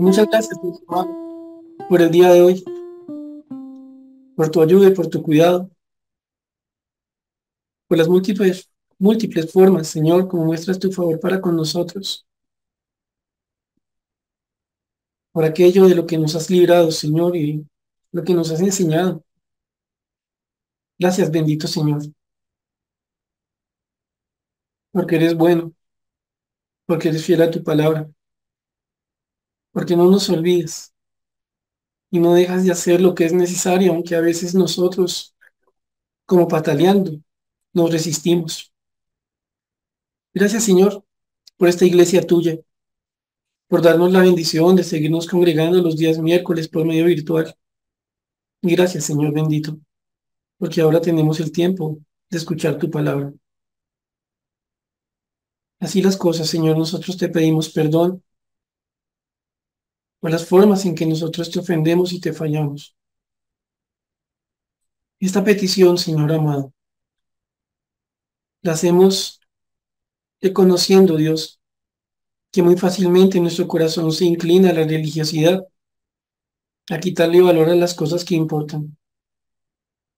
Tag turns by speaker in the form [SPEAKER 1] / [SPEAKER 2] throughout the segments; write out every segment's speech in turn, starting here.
[SPEAKER 1] Muchas gracias por el día de hoy, por tu ayuda y por tu cuidado, por las múltiples, múltiples formas, Señor, como muestras tu favor para con nosotros, por aquello de lo que nos has librado, Señor, y lo que nos has enseñado. Gracias, bendito Señor, porque eres bueno, porque eres fiel a tu palabra porque no nos olvides y no dejas de hacer lo que es necesario, aunque a veces nosotros, como pataleando, nos resistimos. Gracias, Señor, por esta iglesia tuya, por darnos la bendición de seguirnos congregando los días miércoles por medio virtual. Gracias, Señor bendito, porque ahora tenemos el tiempo de escuchar tu palabra. Así las cosas, Señor, nosotros te pedimos perdón por las formas en que nosotros te ofendemos y te fallamos. Esta petición, Señor amado, la hacemos reconociendo, Dios, que muy fácilmente nuestro corazón se inclina a la religiosidad, a quitarle valor a las cosas que importan,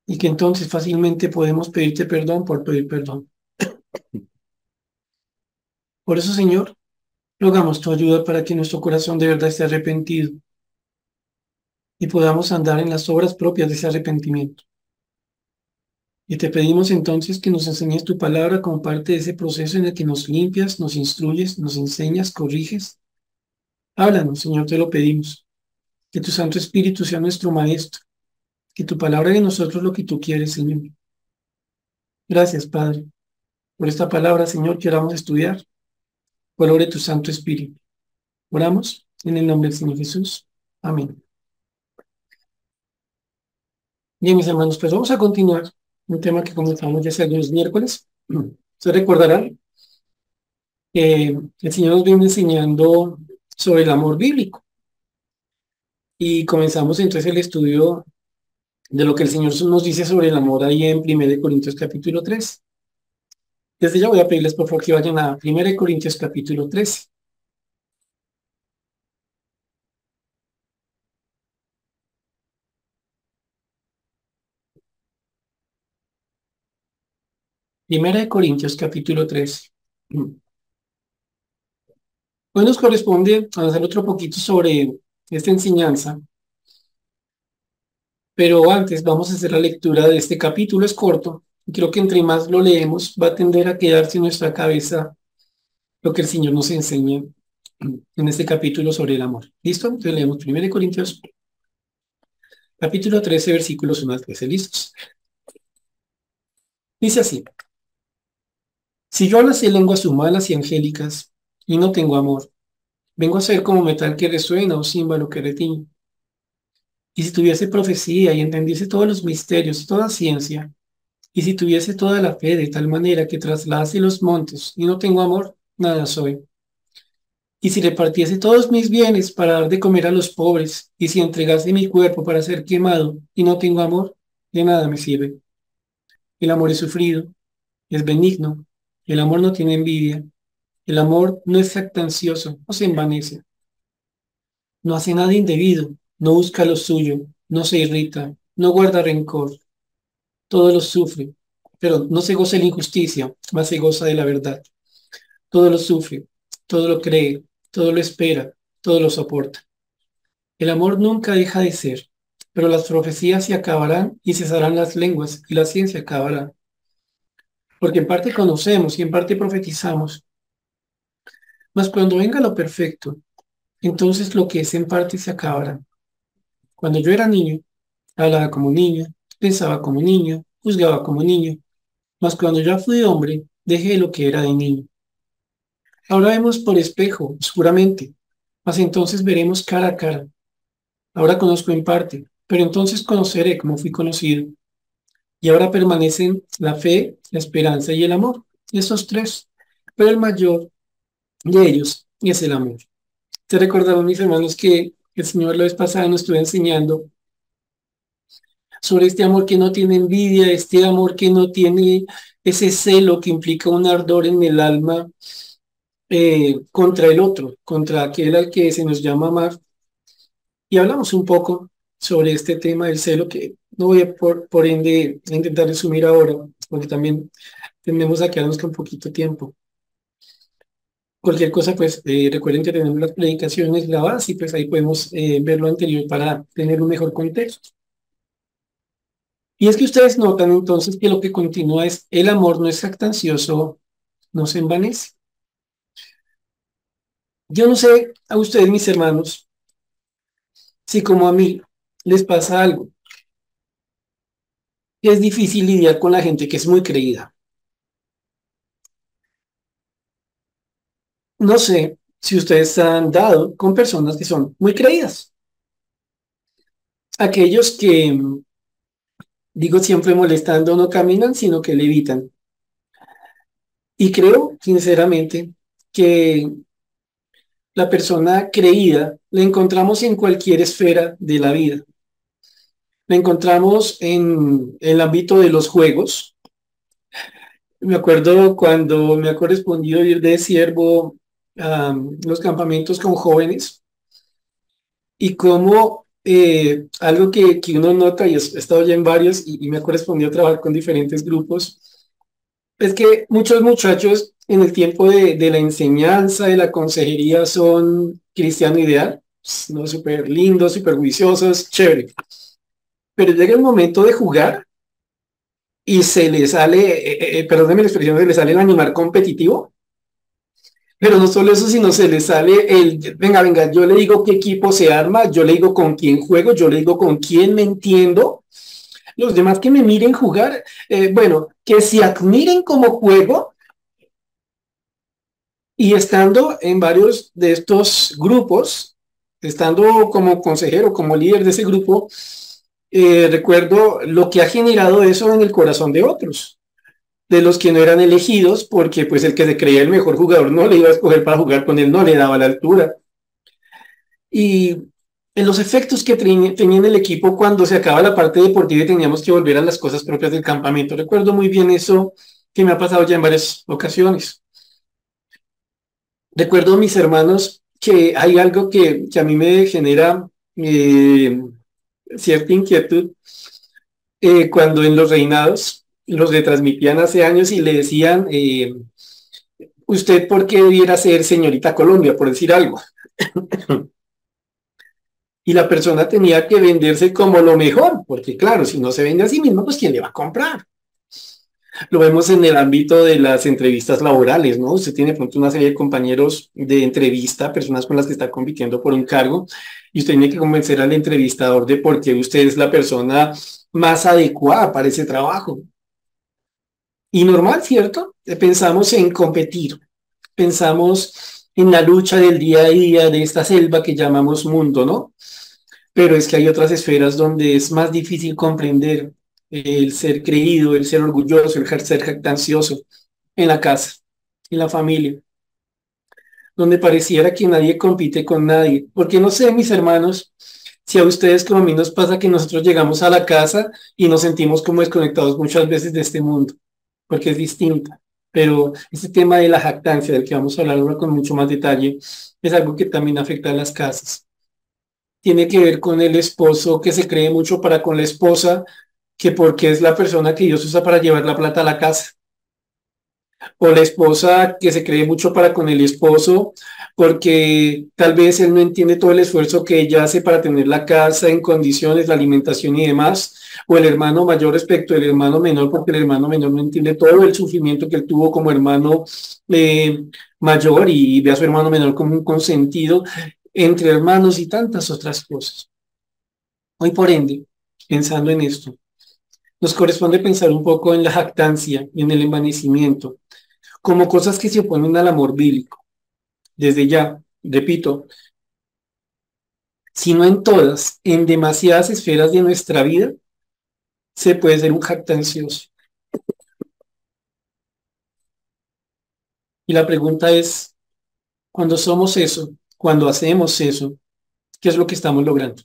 [SPEAKER 1] y que entonces fácilmente podemos pedirte perdón por pedir perdón. Por eso, Señor, Rogamos tu ayuda para que nuestro corazón de verdad esté arrepentido y podamos andar en las obras propias de ese arrepentimiento. Y te pedimos entonces que nos enseñes tu palabra como parte de ese proceso en el que nos limpias, nos instruyes, nos enseñas, corriges. Háblanos, Señor, te lo pedimos. Que tu Santo Espíritu sea nuestro Maestro. Que tu palabra de nosotros lo que tú quieres, Señor. Gracias, Padre, por esta palabra, Señor, que oramos estudiar por tu Santo Espíritu. Oramos en el nombre del Señor Jesús. Amén. Bien, mis hermanos, pues vamos a continuar un tema que comenzamos ya hace los miércoles. Se recordarán que el Señor nos viene enseñando sobre el amor bíblico. Y comenzamos entonces el estudio de lo que el Señor nos dice sobre el amor ahí en 1 Corintios capítulo 3. Desde ya voy a pedirles por favor que vayan a 1 Corintios capítulo 13. Primera de Corintios capítulo 13. Hoy nos corresponde hacer otro poquito sobre esta enseñanza. Pero antes vamos a hacer la lectura de este capítulo, es corto, Creo que entre más lo leemos, va a tender a quedarse en nuestra cabeza lo que el Señor nos enseña en este capítulo sobre el amor. ¿Listo? Entonces leemos 1 Corintios, capítulo 13, versículos 1 al 13. ¿Listos? Dice así. Si yo hablase lenguas humanas y angélicas y no tengo amor, vengo a ser como metal que resuena o címbalo que retiñe. Y si tuviese profecía y entendiese todos los misterios toda ciencia, y si tuviese toda la fe de tal manera que traslase los montes y no tengo amor, nada soy. Y si repartiese todos mis bienes para dar de comer a los pobres, y si entregase mi cuerpo para ser quemado y no tengo amor, de nada me sirve. El amor es sufrido, es benigno, el amor no tiene envidia, el amor no es actancioso, no se envanece. No hace nada indebido, no busca lo suyo, no se irrita, no guarda rencor todo lo sufre, pero no se goza de la injusticia, más se goza de la verdad. Todo lo sufre, todo lo cree, todo lo espera, todo lo soporta. El amor nunca deja de ser, pero las profecías se acabarán y cesarán las lenguas y la ciencia acabará. Porque en parte conocemos y en parte profetizamos. Mas cuando venga lo perfecto, entonces lo que es en parte se acabará. Cuando yo era niño, hablaba como niña, pensaba como niño, juzgaba como niño, mas cuando ya fui hombre, dejé lo que era de niño. Ahora vemos por espejo, oscuramente, mas entonces veremos cara a cara. Ahora conozco en parte, pero entonces conoceré como fui conocido. Y ahora permanecen la fe, la esperanza y el amor, esos tres, pero el mayor de ellos es el amor. Te recordaron, mis hermanos, que el Señor la vez pasada nos estuvo enseñando sobre este amor que no tiene envidia, este amor que no tiene ese celo que implica un ardor en el alma eh, contra el otro, contra aquel al que se nos llama amar, y hablamos un poco sobre este tema del celo que no voy a por, por ende a intentar resumir ahora, porque también tenemos a quedarnos con poquito tiempo. Cualquier cosa, pues eh, recuerden que tenemos las predicaciones grabadas y pues ahí podemos eh, ver lo anterior para tener un mejor contexto. Y es que ustedes notan entonces que lo que continúa es el amor no es jactancioso, no se envanece. Yo no sé a ustedes, mis hermanos, si como a mí les pasa algo. Es difícil lidiar con la gente que es muy creída. No sé si ustedes han dado con personas que son muy creídas. Aquellos que, digo siempre molestando, no caminan, sino que levitan. Y creo, sinceramente, que la persona creída la encontramos en cualquier esfera de la vida. La encontramos en el ámbito de los juegos. Me acuerdo cuando me ha correspondido ir de siervo a los campamentos con jóvenes y como eh, algo que, uno nota, y he estado ya en varios y, me ha correspondido trabajar con diferentes grupos, es que muchos muchachos en el tiempo de, la enseñanza, de la consejería, son cristiano ideal, ¿no? Súper lindos, súper juiciosos, chévere. Pero llega el momento de jugar y se le sale, eh, eh, eh perdónenme la expresión, se le sale el animal competitivo. Pero no solo eso, sino se le sale el, venga, venga, yo le digo qué equipo se arma, yo le digo con quién juego, yo le digo con quién me entiendo. Los demás que me miren jugar, eh, bueno, que si admiren como juego, y estando en varios de estos grupos, estando como consejero, como líder de ese grupo, eh, recuerdo lo que ha generado eso en el corazón de otros, de los que no eran elegidos, porque pues el que se creía el mejor jugador no le iba a escoger para jugar con él, no le daba la altura. Y en los efectos que tenía en el equipo cuando se acaba la parte deportiva y teníamos que volver a las cosas propias del campamento. Recuerdo muy bien eso que me ha pasado ya en varias ocasiones. Recuerdo, mis hermanos, que hay algo que, a mí me genera eh, cierta inquietud eh, cuando en los reinados los retransmitían hace años y le decían, eh, ¿usted por qué debiera ser señorita Colombia, por decir algo? y la persona tenía que venderse como lo mejor, porque claro, si no se vende a sí mismo, pues ¿quién le va a comprar? Lo vemos en el ámbito de las entrevistas laborales, ¿no? Usted tiene pronto una serie de compañeros de entrevista, personas con las que está compitiendo por un cargo, y usted tiene que convencer al entrevistador de por qué usted es la persona más adecuada para ese trabajo. Y normal, ¿cierto? Pensamos en competir, pensamos en la lucha del día a día de esta selva que llamamos mundo, ¿no? Pero es que hay otras esferas donde es más difícil comprender el ser creído, el ser orgulloso, el ser jactancioso en la casa, en la familia, donde pareciera que nadie compite con nadie. Porque no sé, mis hermanos, si a ustedes como a mí nos pasa que nosotros llegamos a la casa y nos sentimos como desconectados muchas veces de este mundo, porque es distinta. Pero este tema de la jactancia, del que vamos a hablar ahora con mucho más detalle, es algo que también afecta a las casas. Tiene que ver con el esposo que se cree mucho para con la esposa, que porque es la persona que Dios usa para llevar la plata a la casa. O la esposa que se cree mucho para con el esposo, porque tal vez él no entiende todo el esfuerzo que ella hace para tener la casa en condiciones, la alimentación y demás. O el hermano mayor respecto al hermano menor, porque el hermano menor no entiende todo el sufrimiento que él tuvo como hermano eh, mayor y ve a su hermano menor como un consentido entre hermanos y tantas otras cosas. Hoy por ende, pensando en esto, nos corresponde pensar un poco en la jactancia y en el envanecimiento, como cosas que se oponen al amor bíblico. Desde ya, repito, si no en todas, en demasiadas esferas de nuestra vida, se puede ser un jactancioso. Y la pregunta es, cuando somos eso, cuando hacemos eso, ¿qué es lo que estamos logrando?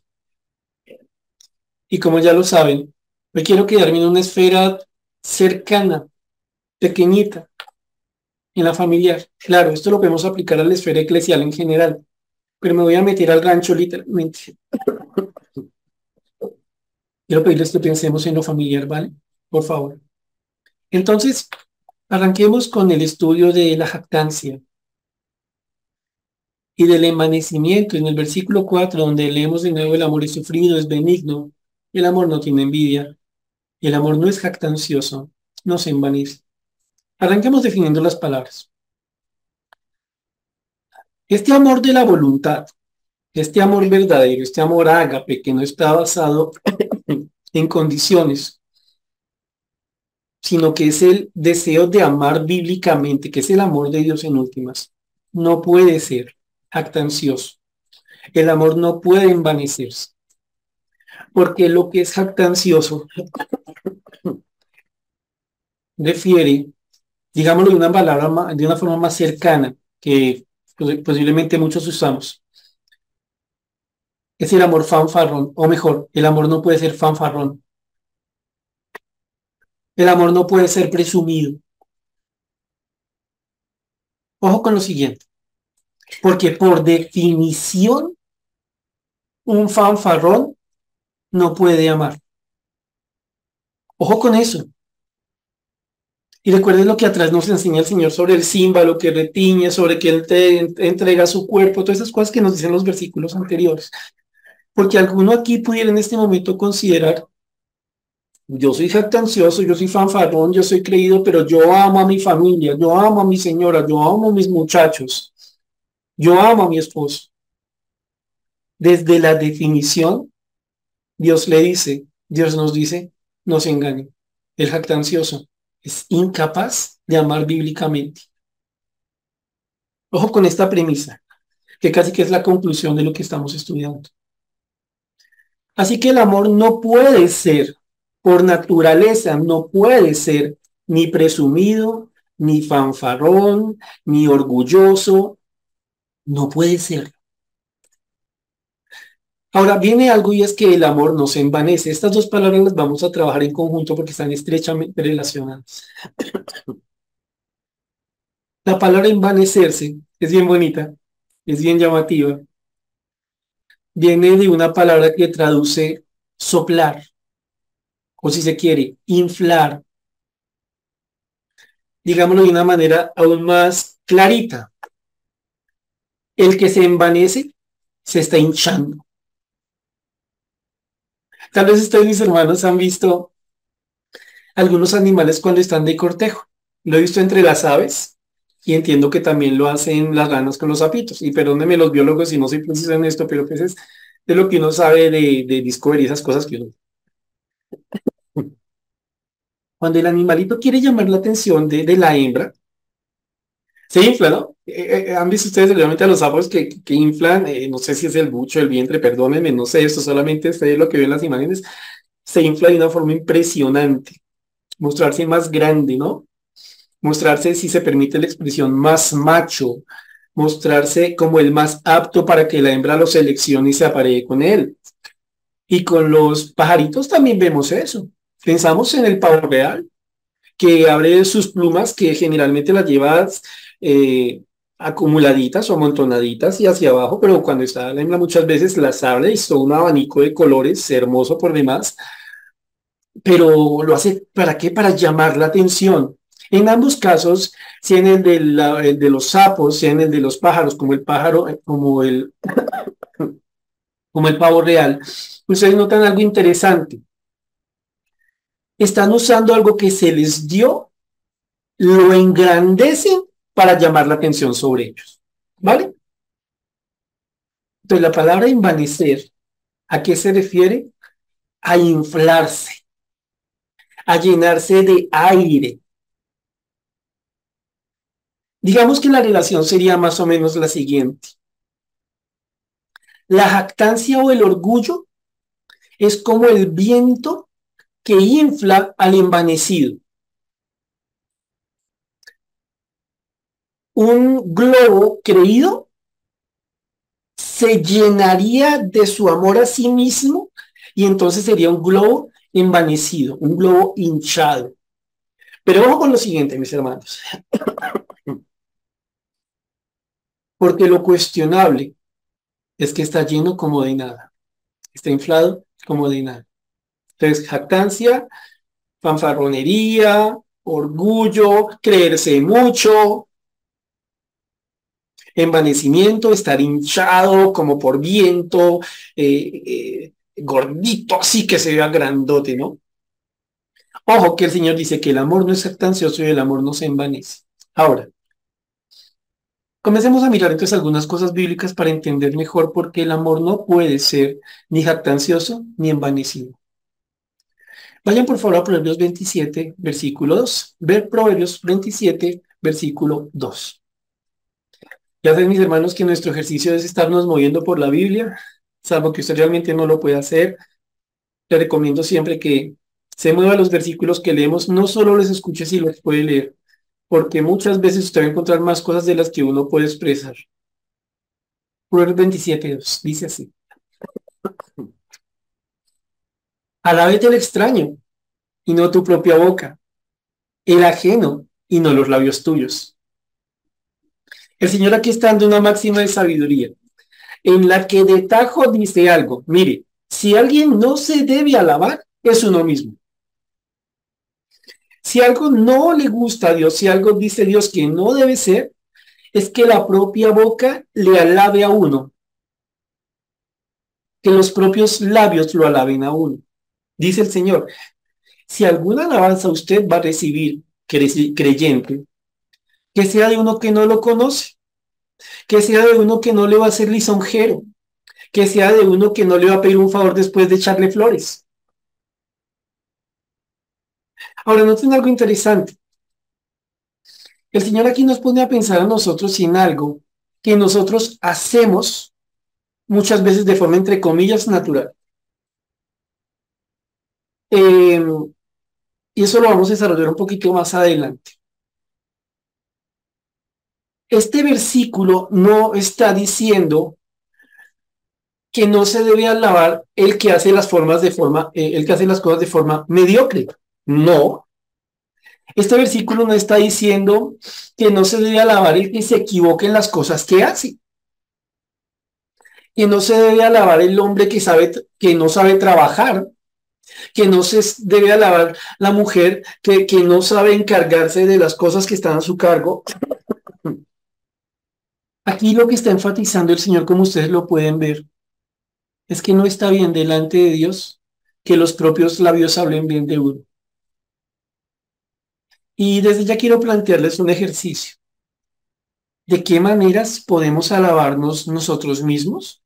[SPEAKER 1] Y como ya lo saben, me quiero quedarme en una esfera cercana, pequeñita, en la familiar. Claro, esto lo podemos aplicar a la esfera eclesial en general, pero me voy a meter al rancho literalmente. Quiero pedirles que pensemos en lo familiar, ¿vale? Por favor. Entonces, arranquemos con el estudio de la jactancia y del envanecimiento en el versículo 4, donde leemos de nuevo el amor es sufrido, es benigno, el amor no tiene envidia, el amor no es jactancioso, no se envanece. Arranquemos definiendo las palabras. Este amor de la voluntad, este amor verdadero, este amor ágape que no está basado en condiciones, sino que es el deseo de amar bíblicamente, que es el amor de Dios en últimas, no puede ser jactancioso. El amor no puede envanecerse. Porque lo que es jactancioso refiere, digámoslo de una palabra, de una forma más cercana, que posiblemente muchos usamos. Es el amor fanfarrón, o mejor, el amor no puede ser fanfarrón. El amor no puede ser presumido. Ojo con lo siguiente, porque por definición, un fanfarrón no puede amar. Ojo con eso. Y recuerden lo que atrás nos enseña el Señor sobre el símbolo que retiñe, sobre que Él te entrega su cuerpo, todas esas cosas que nos dicen los versículos anteriores. Porque alguno aquí pudiera en este momento considerar, yo soy jactancioso, yo soy fanfarrón, yo soy creído, pero yo amo a mi familia, yo amo a mi señora, yo amo a mis muchachos, yo amo a mi esposo. Desde la definición, Dios le dice, Dios nos dice, no se engañe. El jactancioso es incapaz de amar bíblicamente. Ojo con esta premisa, que casi que es la conclusión de lo que estamos estudiando. Así que el amor no puede ser, por naturaleza, no puede ser ni presumido, ni fanfarrón, ni orgulloso. No puede ser. Ahora viene algo y es que el amor no se envanece. Estas dos palabras las vamos a trabajar en conjunto porque están estrechamente relacionadas. La palabra envanecerse es bien bonita, es bien llamativa. Viene de una palabra que traduce soplar, o si se quiere, inflar. Digámoslo de una manera aún más clarita. El que se envanece se está hinchando. Tal vez ustedes, mis hermanos, han visto algunos animales cuando están de cortejo. Lo he visto entre las aves y entiendo que también lo hacen las ranas con los sapitos. Y perdónenme los biólogos si no soy preciso en esto, pero pues es de lo que uno sabe de, de Discovery, esas cosas que uno... Cuando el animalito quiere llamar la atención de, de la hembra, se infla, ¿no? Eh, eh, ¿Han visto ustedes realmente a los sapos que, que inflan? Eh, no sé si es el bucho, el vientre, perdónenme, no sé, esto solamente es lo que ven las imágenes. Se infla de una forma impresionante. Mostrarse más grande, ¿no? Mostrarse, si se permite la expresión, más macho. Mostrarse como el más apto para que la hembra lo seleccione y se aparee con él. Y con los pajaritos también vemos eso. Pensamos en el pavo real, que abre sus plumas, que generalmente las llevas eh, acumuladitas o amontonaditas y hacia abajo, pero cuando está la hembra muchas veces las abre y son un abanico de colores hermoso por demás, pero lo hace ¿para qué? Para llamar la atención. En ambos casos, sea en el de, el de los sapos, sea en el de los pájaros, como el pájaro, eh, como el, como el pavo real, ustedes notan algo interesante. Están usando algo que se les dio, lo engrandecen para llamar la atención sobre ellos. ¿Vale? Entonces, la palabra envanecer, ¿a qué se refiere? A inflarse, a llenarse de aire. Digamos que la relación sería más o menos la siguiente. La jactancia o el orgullo es como el viento que infla al envanecido. Un globo creído se llenaría de su amor a sí mismo y entonces sería un globo envanecido, un globo hinchado. Pero vamos con lo siguiente, mis hermanos. Porque lo cuestionable es que está lleno como de nada. Está inflado como de nada. Entonces, jactancia, fanfarronería, orgullo, creerse mucho, envanecimiento, estar hinchado como por viento, eh, eh, gordito, así que se vea grandote, ¿no? Ojo que el Señor dice que el amor no es jactancioso y el amor no se envanece. Ahora, comencemos a mirar entonces algunas cosas bíblicas para entender mejor por qué el amor no puede ser ni jactancioso ni envanecido. Vayan por favor a Proverbios 27, versículo 2. Ver Proverbios 27, versículo 2. Saben mis hermanos que nuestro ejercicio es estarnos moviendo por la Biblia, salvo que usted realmente no lo puede hacer. Le recomiendo siempre que se mueva los versículos que leemos, no solo les escuche si los puede leer, porque muchas veces usted va a encontrar más cosas de las que uno puede expresar. Proverbios 27, 2, dice así. Alabete el extraño y no tu propia boca, el ajeno y no los labios tuyos. El Señor aquí está dando una máxima de sabiduría, en la que de tajo dice algo. Mire, si alguien no se debe alabar, es uno mismo. Si algo no le gusta a Dios, si algo dice Dios que no debe ser, es que la propia boca le alabe a uno. Que los propios labios lo alaben a uno. Dice el Señor, si alguna alabanza usted va a recibir creyente, que sea de uno que no lo conoce, que sea de uno que no le va a ser lisonjero, que sea de uno que no le va a pedir un favor después de echarle flores. Ahora, noten algo interesante. El Señor aquí nos pone a pensar a nosotros en algo que nosotros hacemos muchas veces de forma entre comillas natural. Em, y eso lo vamos a desarrollar un poquito más adelante. Este versículo no está diciendo que no se debe alabar el que hace las formas de forma, eh, el que hace las cosas de forma mediocre. No. Este versículo no está diciendo que no se debe alabar el que se equivoque en las cosas que hace. Que no se debe alabar el hombre que sabe que no sabe trabajar que no se debe alabar la mujer que, que no sabe encargarse de las cosas que están a su cargo. Aquí lo que está enfatizando el Señor, como ustedes lo pueden ver, es que no está bien delante de Dios que los propios labios hablen bien de uno. Y desde ya quiero plantearles un ejercicio. ¿De qué maneras podemos alabarnos nosotros mismos?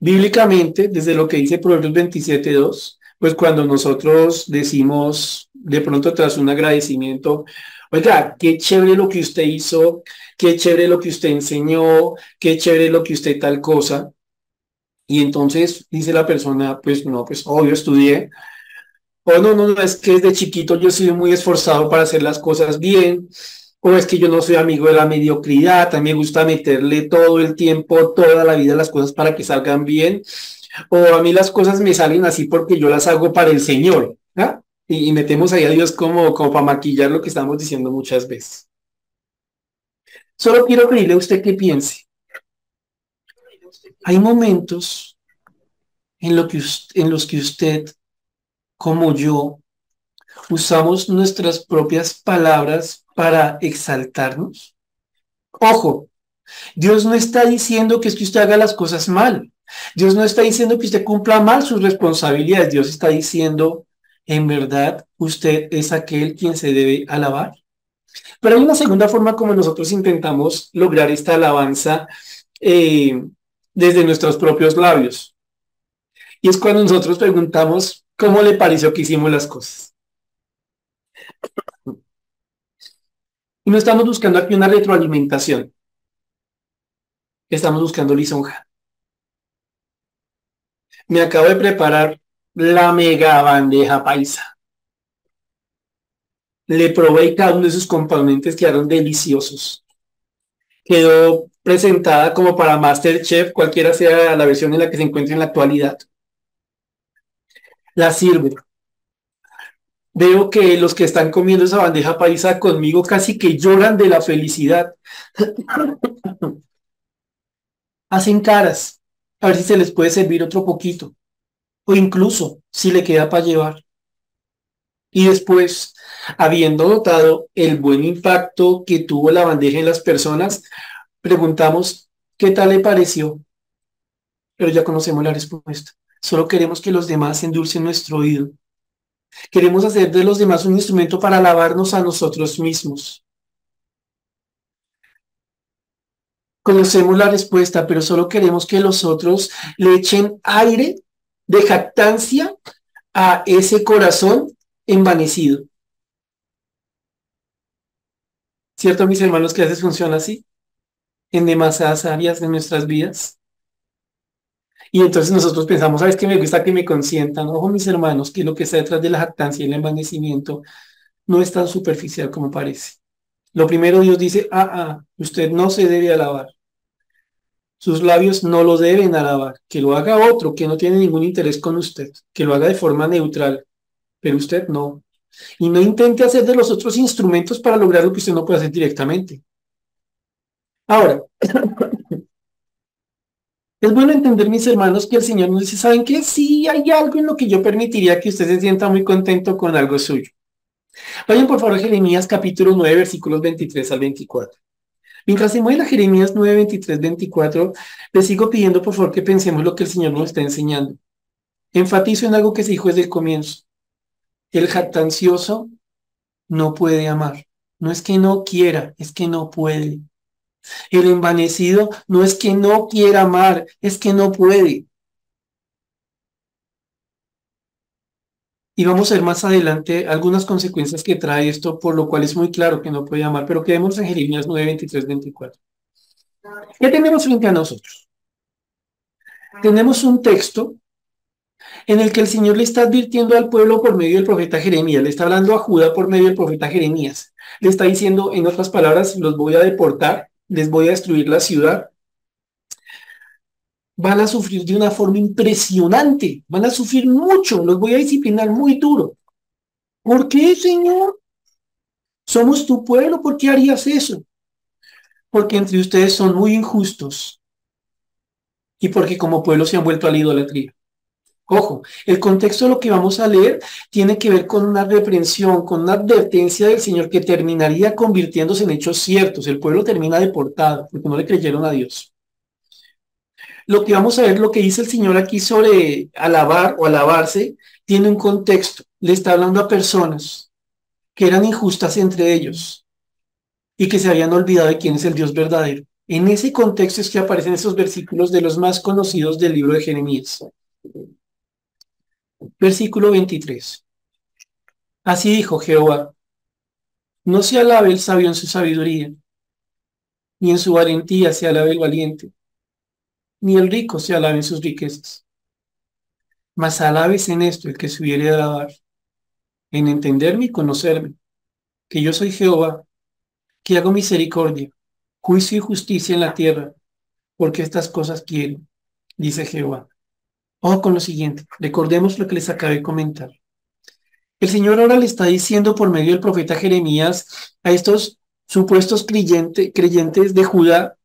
[SPEAKER 1] Bíblicamente, desde lo que dice Proverbios 27.2, pues cuando nosotros decimos de pronto tras un agradecimiento, oiga, qué chévere lo que usted hizo, qué chévere lo que usted enseñó, qué chévere lo que usted tal cosa. Y entonces dice la persona, pues no, pues obvio estudié. O no, no, no, es que desde chiquito yo sido muy esforzado para hacer las cosas bien o es que yo no soy amigo de la mediocridad, también me gusta meterle todo el tiempo, toda la vida las cosas para que salgan bien, o a mí las cosas me salen así porque yo las hago para el Señor, ¿ah? Y, metemos ahí a Dios como, como para maquillar lo que estamos diciendo muchas veces. Solo quiero pedirle a usted que piense. Hay momentos en, lo que, en los que usted, como yo, usamos nuestras propias palabras para exaltarnos? Ojo, Dios no está diciendo que es que usted haga las cosas mal. Dios no está diciendo que usted cumpla mal sus responsabilidades. Dios está diciendo, en verdad, usted es aquel quien se debe alabar. Pero hay una segunda forma como nosotros intentamos lograr esta alabanza eh, desde nuestros propios labios. Y es cuando nosotros preguntamos, ¿cómo le pareció que hicimos las cosas? Y no estamos buscando aquí una retroalimentación. Estamos buscando lisonja. Me acabo de preparar la mega bandeja paisa. Le probé cada uno de sus componentes quedaron deliciosos. Quedó presentada como para Masterchef, cualquiera sea la versión en la que se encuentre en la actualidad. La sirve veo que los que están comiendo esa bandeja paisa conmigo casi que lloran de la felicidad. Hacen caras, a ver si se les puede servir otro poquito. O incluso si le queda para llevar. Y después, habiendo notado el buen impacto que tuvo la bandeja en las personas, preguntamos, ¿qué tal le pareció? Pero ya conocemos la respuesta. Solo queremos que los demás endulcen nuestro oído. Queremos hacer de los demás un instrumento para alabarnos a nosotros mismos. Conocemos la respuesta, pero solo queremos que los otros le echen aire de jactancia a ese corazón envanecido. ¿Cierto, mis hermanos, que a veces funciona así? En demasiadas áreas de nuestras vidas. Y entonces nosotros pensamos, ¿sabes qué me gusta que me consientan? Ojo, mis hermanos, que lo que está detrás de la jactancia y el envanecimiento no es tan superficial como parece. Lo primero Dios dice, ah, ah, usted no se debe alabar. Sus labios no lo deben alabar. Que lo haga otro que no tiene ningún interés con usted. Que lo haga de forma neutral. Pero usted no. Y no intente hacer de los otros instrumentos para lograr lo que usted no puede hacer directamente. Ahora, es bueno entender, mis hermanos, que el Señor nos dice, ¿saben qué? Sí, hay algo en lo que yo permitiría que usted se sienta muy contento con algo suyo. Vayan por favor a Jeremías capítulo 9, versículos 23 al 24. Mientras la Jeremías 9, 23, 24, le sigo pidiendo por favor que pensemos lo que el Señor nos está enseñando. Enfatizo en algo que se dijo desde el comienzo. El jactancioso no puede amar. No es que no quiera, es que no puede. El envanecido no es que no quiera amar, es que no puede. Y vamos a ver más adelante algunas consecuencias que trae esto, por lo cual es muy claro que no puede amar, pero quedemos en Jeremías 9, 23, 24. ¿Qué tenemos frente a nosotros? Tenemos un texto en el que el Señor le está advirtiendo al pueblo por medio del profeta Jeremías, le está hablando a Judá por medio del profeta Jeremías. Le está diciendo, en otras palabras, los voy a deportar, les voy a destruir la ciudad, van a sufrir de una forma impresionante, van a sufrir mucho, los voy a disciplinar muy duro. ¿Por qué, Señor? Somos tu pueblo, ¿por qué harías eso? Porque entre ustedes son muy injustos y porque como pueblo se han vuelto a la idolatría. Ojo, el contexto de lo que vamos a leer tiene que ver con una reprensión, con una advertencia del Señor que terminaría convirtiéndose en hechos ciertos. El pueblo termina deportado porque no le creyeron a Dios lo que vamos a ver, lo que dice el Señor aquí sobre alabar o alabarse, tiene un contexto. Le está hablando a personas que eran injustas entre ellos y que se habían olvidado de quién es el Dios verdadero. En ese contexto es que aparecen esos versículos de los más conocidos del libro de Jeremías. Versículo 23. Así dijo Jehová, no se alabe el sabio en su sabiduría, ni en su valentía se alabe el valiente ni el rico se alabe en sus riquezas. Mas alabes en esto el que se hubiere de en entenderme y conocerme, que yo soy Jehová, que hago misericordia, juicio y justicia en la tierra, porque estas cosas quiero, dice Jehová. Ojo con lo siguiente, recordemos lo que les acabé de comentar. El Señor ahora le está diciendo por medio del profeta Jeremías a estos supuestos creyentes de Judá,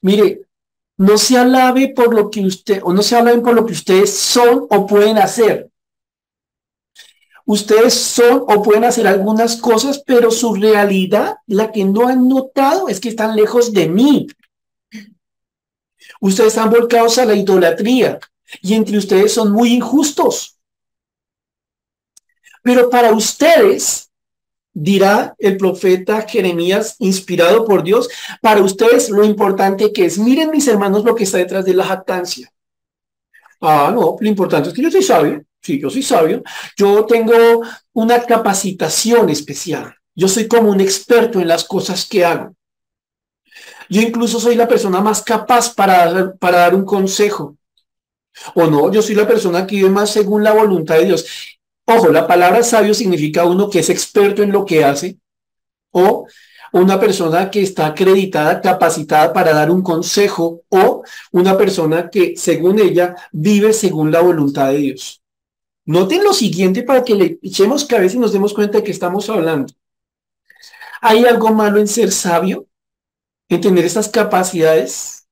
[SPEAKER 1] mire, no se alabe por lo que usted, o no se alaben por lo que ustedes son o pueden hacer. Ustedes son o pueden hacer algunas cosas, pero su realidad, la que no han notado, es que están lejos de mí. Ustedes están volcados a la idolatría y entre ustedes son muy injustos. Pero para ustedes, dirá el profeta Jeremías, inspirado por Dios, para ustedes lo importante que es, miren mis hermanos lo que está detrás de la jactancia. Ah, no, lo importante es que yo soy sabio, sí, yo soy sabio, yo tengo una capacitación especial, yo soy como un experto en las cosas que hago. Yo incluso soy la persona más capaz para, para dar un consejo. O no, yo soy la persona que vive más según la voluntad de Dios. Ojo, la palabra sabio significa uno que es experto en lo que hace o una persona que está acreditada, capacitada para dar un consejo o una persona que, según ella, vive según la voluntad de Dios. Noten lo siguiente para que le echemos cabeza y nos demos cuenta de que estamos hablando. ¿Hay algo malo en ser sabio? ¿En tener estas capacidades?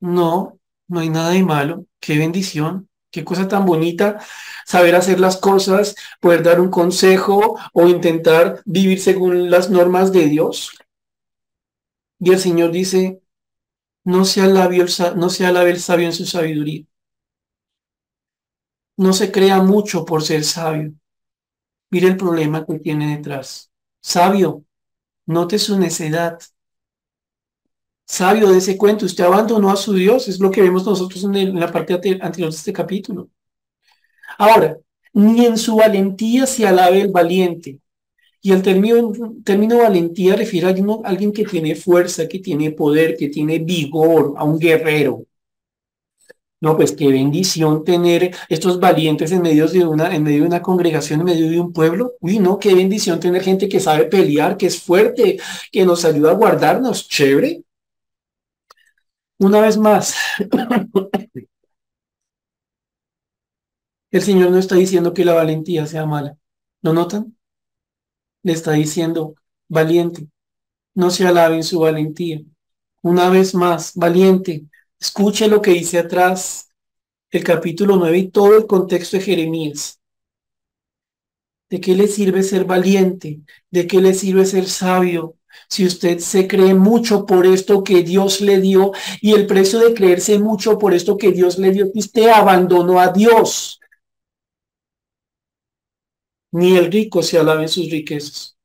[SPEAKER 1] No, no hay nada de malo. Qué bendición. Qué cosa tan bonita saber hacer las cosas, poder dar un consejo o intentar vivir según las normas de Dios. Y el Señor dice, no se alabe el, no se el sabio en su sabiduría. No se crea mucho por ser sabio. Mire el problema que tiene detrás. Sabio, note su necedad. Sabio de ese cuento, usted abandonó a su Dios, es lo que vemos nosotros en, la parte anterior de este capítulo. Ahora, ni en su valentía se alabe el valiente. Y el término, término valentía refiere a alguien que tiene fuerza, que tiene poder, que tiene vigor, a un guerrero. No, pues qué bendición tener estos valientes en medio de una, en medio de una congregación, en medio de un pueblo. Uy, no, qué bendición tener gente que sabe pelear, que es fuerte, que nos ayuda a guardarnos. Chévere. Una vez más, el Señor no está diciendo que la valentía sea mala. ¿Lo notan? Le está diciendo, valiente, no se alabe en su valentía. Una vez más, valiente, escuche lo que dice atrás el capítulo 9 y todo el contexto de Jeremías. ¿De qué le sirve ser valiente? ¿De qué le sirve ser sabio? Si usted se cree mucho por esto que Dios le dio y el precio de creerse mucho por esto que Dios le dio, usted abandonó a Dios. Ni el rico se alaba en sus riquezas.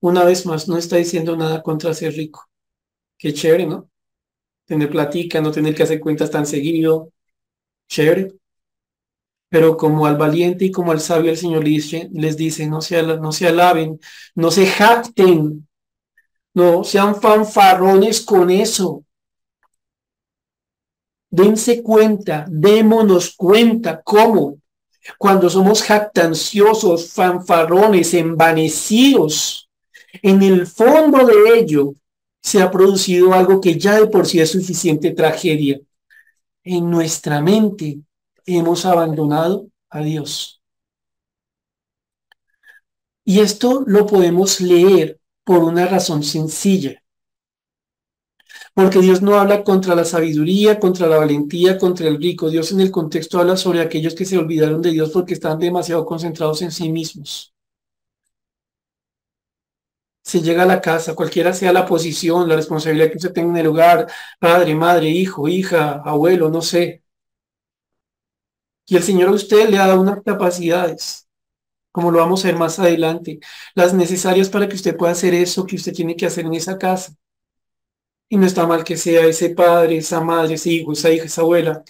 [SPEAKER 1] Una vez más, no está diciendo nada contra ser rico. Qué chévere, ¿no? Tener platica, no tener que hacer cuentas tan seguido. Chévere. Pero como al valiente y como al sabio el Señor les dice, no se, no se alaben, no se jacten no sean fanfarrones con eso. Dense cuenta, démonos cuenta cómo cuando somos jactanciosos, fanfarrones, envanecidos, en el fondo de ello se ha producido algo que ya de por sí es suficiente tragedia. En nuestra mente hemos abandonado a Dios. Y esto lo podemos leer por una razón sencilla. Porque Dios no habla contra la sabiduría, contra la valentía, contra el rico. Dios en el contexto habla sobre aquellos que se olvidaron de Dios porque están demasiado concentrados en sí mismos. Se llega a la casa, cualquiera sea la posición, la responsabilidad que usted tenga en el hogar, padre, madre, hijo, hija, abuelo, no sé. Y el Señor a usted le ha dado unas capacidades como lo vamos a ver más adelante, las necesarias para que usted pueda hacer eso que usted tiene que hacer en esa casa. Y no está mal que sea ese padre, esa madre, ese hijo, esa hija, esa abuela.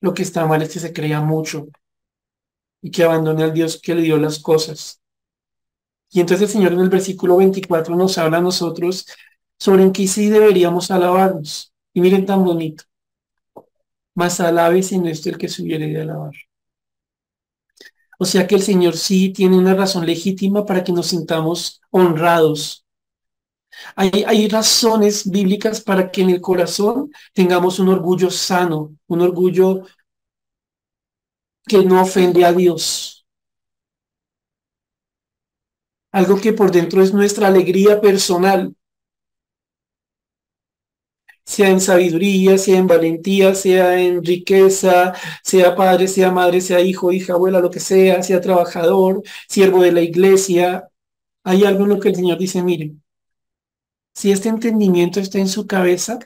[SPEAKER 1] Lo que está mal es que se crea mucho y que abandone al Dios que le dio las cosas. Y entonces el Señor en el versículo 24 nos habla a nosotros sobre en qué sí deberíamos alabarnos. Y miren tan bonito. Más alabe sin esto el que se de alabar. O sea que el Señor sí tiene una razón legítima para que nos sintamos honrados. Hay, hay, razones bíblicas para que en el corazón tengamos un orgullo sano, un orgullo que no ofende a Dios. Algo que por dentro es nuestra alegría personal sea en sabiduría, sea en valentía, sea en riqueza, sea padre, sea madre, sea hijo, hija, abuela, lo que sea, sea trabajador, siervo de la iglesia. Hay algo en lo que el Señor dice, mire, si este entendimiento está en su cabeza,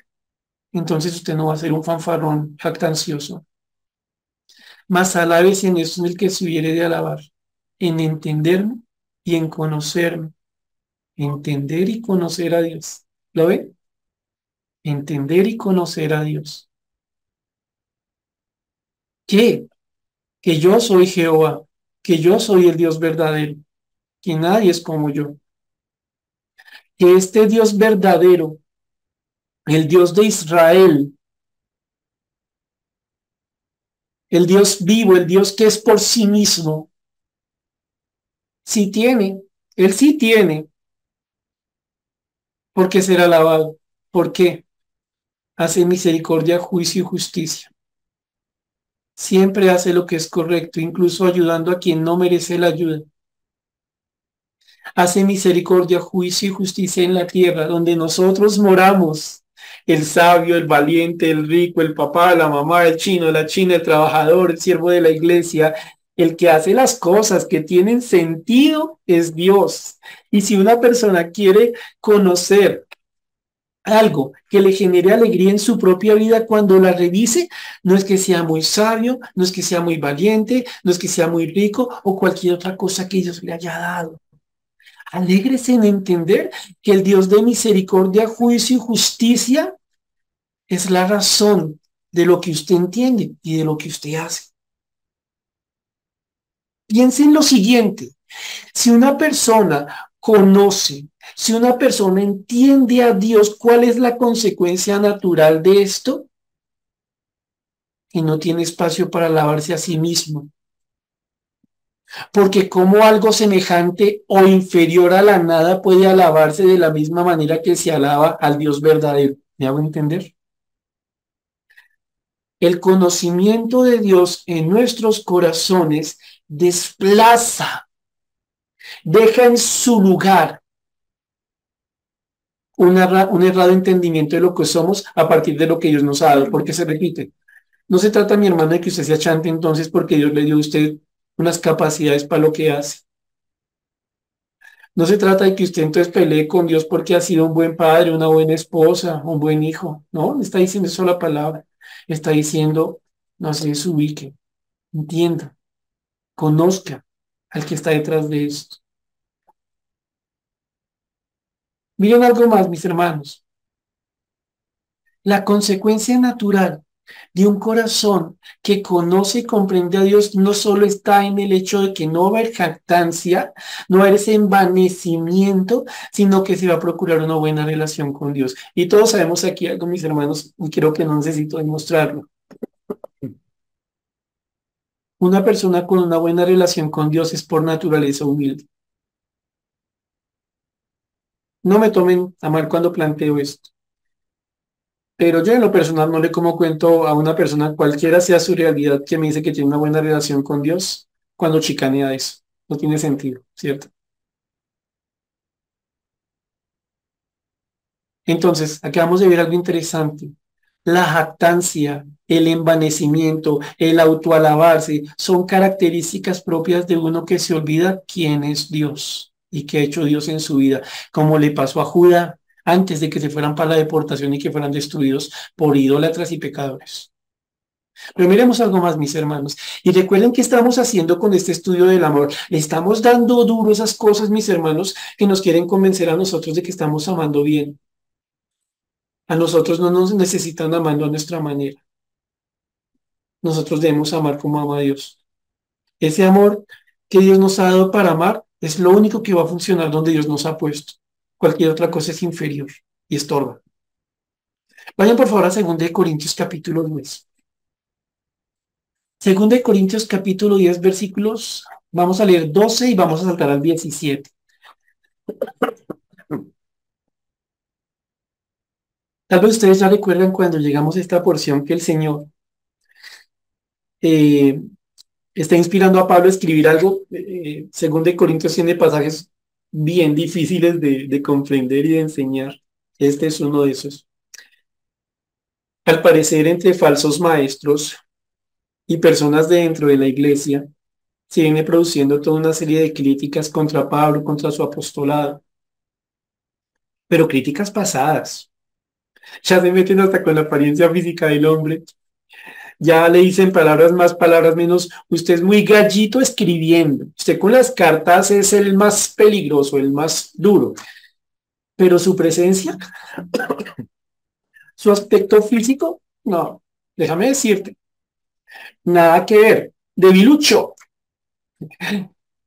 [SPEAKER 1] entonces usted no va a ser un fanfarrón jactancioso. Más alabes en eso en el que se hubiere de alabar, en entenderme y en conocerme. Entender y conocer a Dios. ¿Lo ve? Entender y conocer a Dios. ¿Qué? Que yo soy Jehová, que yo soy el Dios verdadero, que nadie es como yo. Que este Dios verdadero, el Dios de Israel, el Dios vivo, el Dios que es por sí mismo, sí tiene, Él sí tiene, ¿por qué ser alabado? ¿Por qué? Hace misericordia, juicio y justicia. Siempre hace lo que es correcto, incluso ayudando a quien no merece la ayuda. Hace misericordia, juicio y justicia en la tierra, donde nosotros moramos, el sabio, el valiente, el rico, el papá, la mamá, el chino, la china, el trabajador, el siervo de la iglesia, el que hace las cosas que tienen sentido es Dios. Y si una persona quiere conocer algo que le genere alegría en su propia vida cuando la revise, no es que sea muy sabio, no es que sea muy valiente, no es que sea muy rico o cualquier otra cosa que Dios le haya dado. Alégrese en entender que el Dios de misericordia, juicio y justicia es la razón de lo que usted entiende y de lo que usted hace. Piense en lo siguiente, si una persona conoce, si una persona entiende a Dios, ¿cuál es la consecuencia natural de esto? Y no tiene espacio para alabarse a sí mismo. Porque como algo semejante o inferior a la nada puede alabarse de la misma manera que se alaba al Dios verdadero. ¿Me hago entender? El conocimiento de Dios en nuestros corazones desplaza, deja en su lugar un, un errado entendimiento de lo que somos a partir de lo que Dios nos ha dado, porque se repite. No se trata, mi hermano, de que usted sea chante entonces porque Dios le dio a usted unas capacidades para lo que hace. No se trata de que usted entonces pelee con Dios porque ha sido un buen padre, una buena esposa, un buen hijo. No, está diciendo eso la palabra. Está diciendo, no se desubique, entienda, conozca al que está detrás de esto. Miren algo más, mis hermanos. La consecuencia natural de un corazón que conoce y comprende a Dios no solo está en el hecho de que no va a haber jactancia, no va a haber ese envanecimiento, sino que se va a procurar una buena relación con Dios. Y todos sabemos aquí algo, mis hermanos, y creo que no necesito demostrarlo. Una persona con una buena relación con Dios es por naturaleza humilde. No me tomen a mal cuando planteo esto. Pero yo en lo personal no le como cuento a una persona, cualquiera sea su realidad, que me dice que tiene una buena relación con Dios, cuando chicanea eso. No tiene sentido, ¿cierto? Entonces, acabamos de ver algo interesante. La jactancia, el envanecimiento, el autoalabarse, son características propias de uno que se olvida quién es Dios y qué ha hecho Dios en su vida, como le pasó a Judá antes de que se fueran para la deportación y que fueran destruidos por idólatras y pecadores. Pero miremos algo más, mis hermanos. Y recuerden que estamos haciendo con este estudio del amor. Le estamos dando duro esas cosas, mis hermanos, que nos quieren convencer a nosotros de que estamos amando bien. A nosotros no nos necesitan amando a nuestra manera. Nosotros debemos amar como ama Dios. Ese amor que Dios nos ha dado para amar es lo único que va a funcionar donde Dios nos ha puesto. Cualquier otra cosa es inferior y estorba. Vayan por favor a 2 Corintios capítulo 10. 2 Corintios capítulo 10 versículos, vamos a leer 12 y vamos a saltar al 17. Tal vez ustedes ya recuerdan cuando llegamos a esta porción que el Señor eh, está inspirando a Pablo a escribir algo. Eh, según de Corintios tiene pasajes bien difíciles de, comprender y de enseñar. Este es uno de esos. Al parecer, entre falsos maestros y personas dentro de la iglesia, se viene produciendo toda una serie de críticas contra Pablo, contra su apostolado. Pero críticas pasadas. Ya se meten hasta con la apariencia física del hombre ya le dicen palabras más, palabras menos. Usted es muy gallito escribiendo. Usted con las cartas es el más peligroso, el más duro. Pero su presencia, su aspecto físico, no, déjame decirte, nada que ver. Debilucho.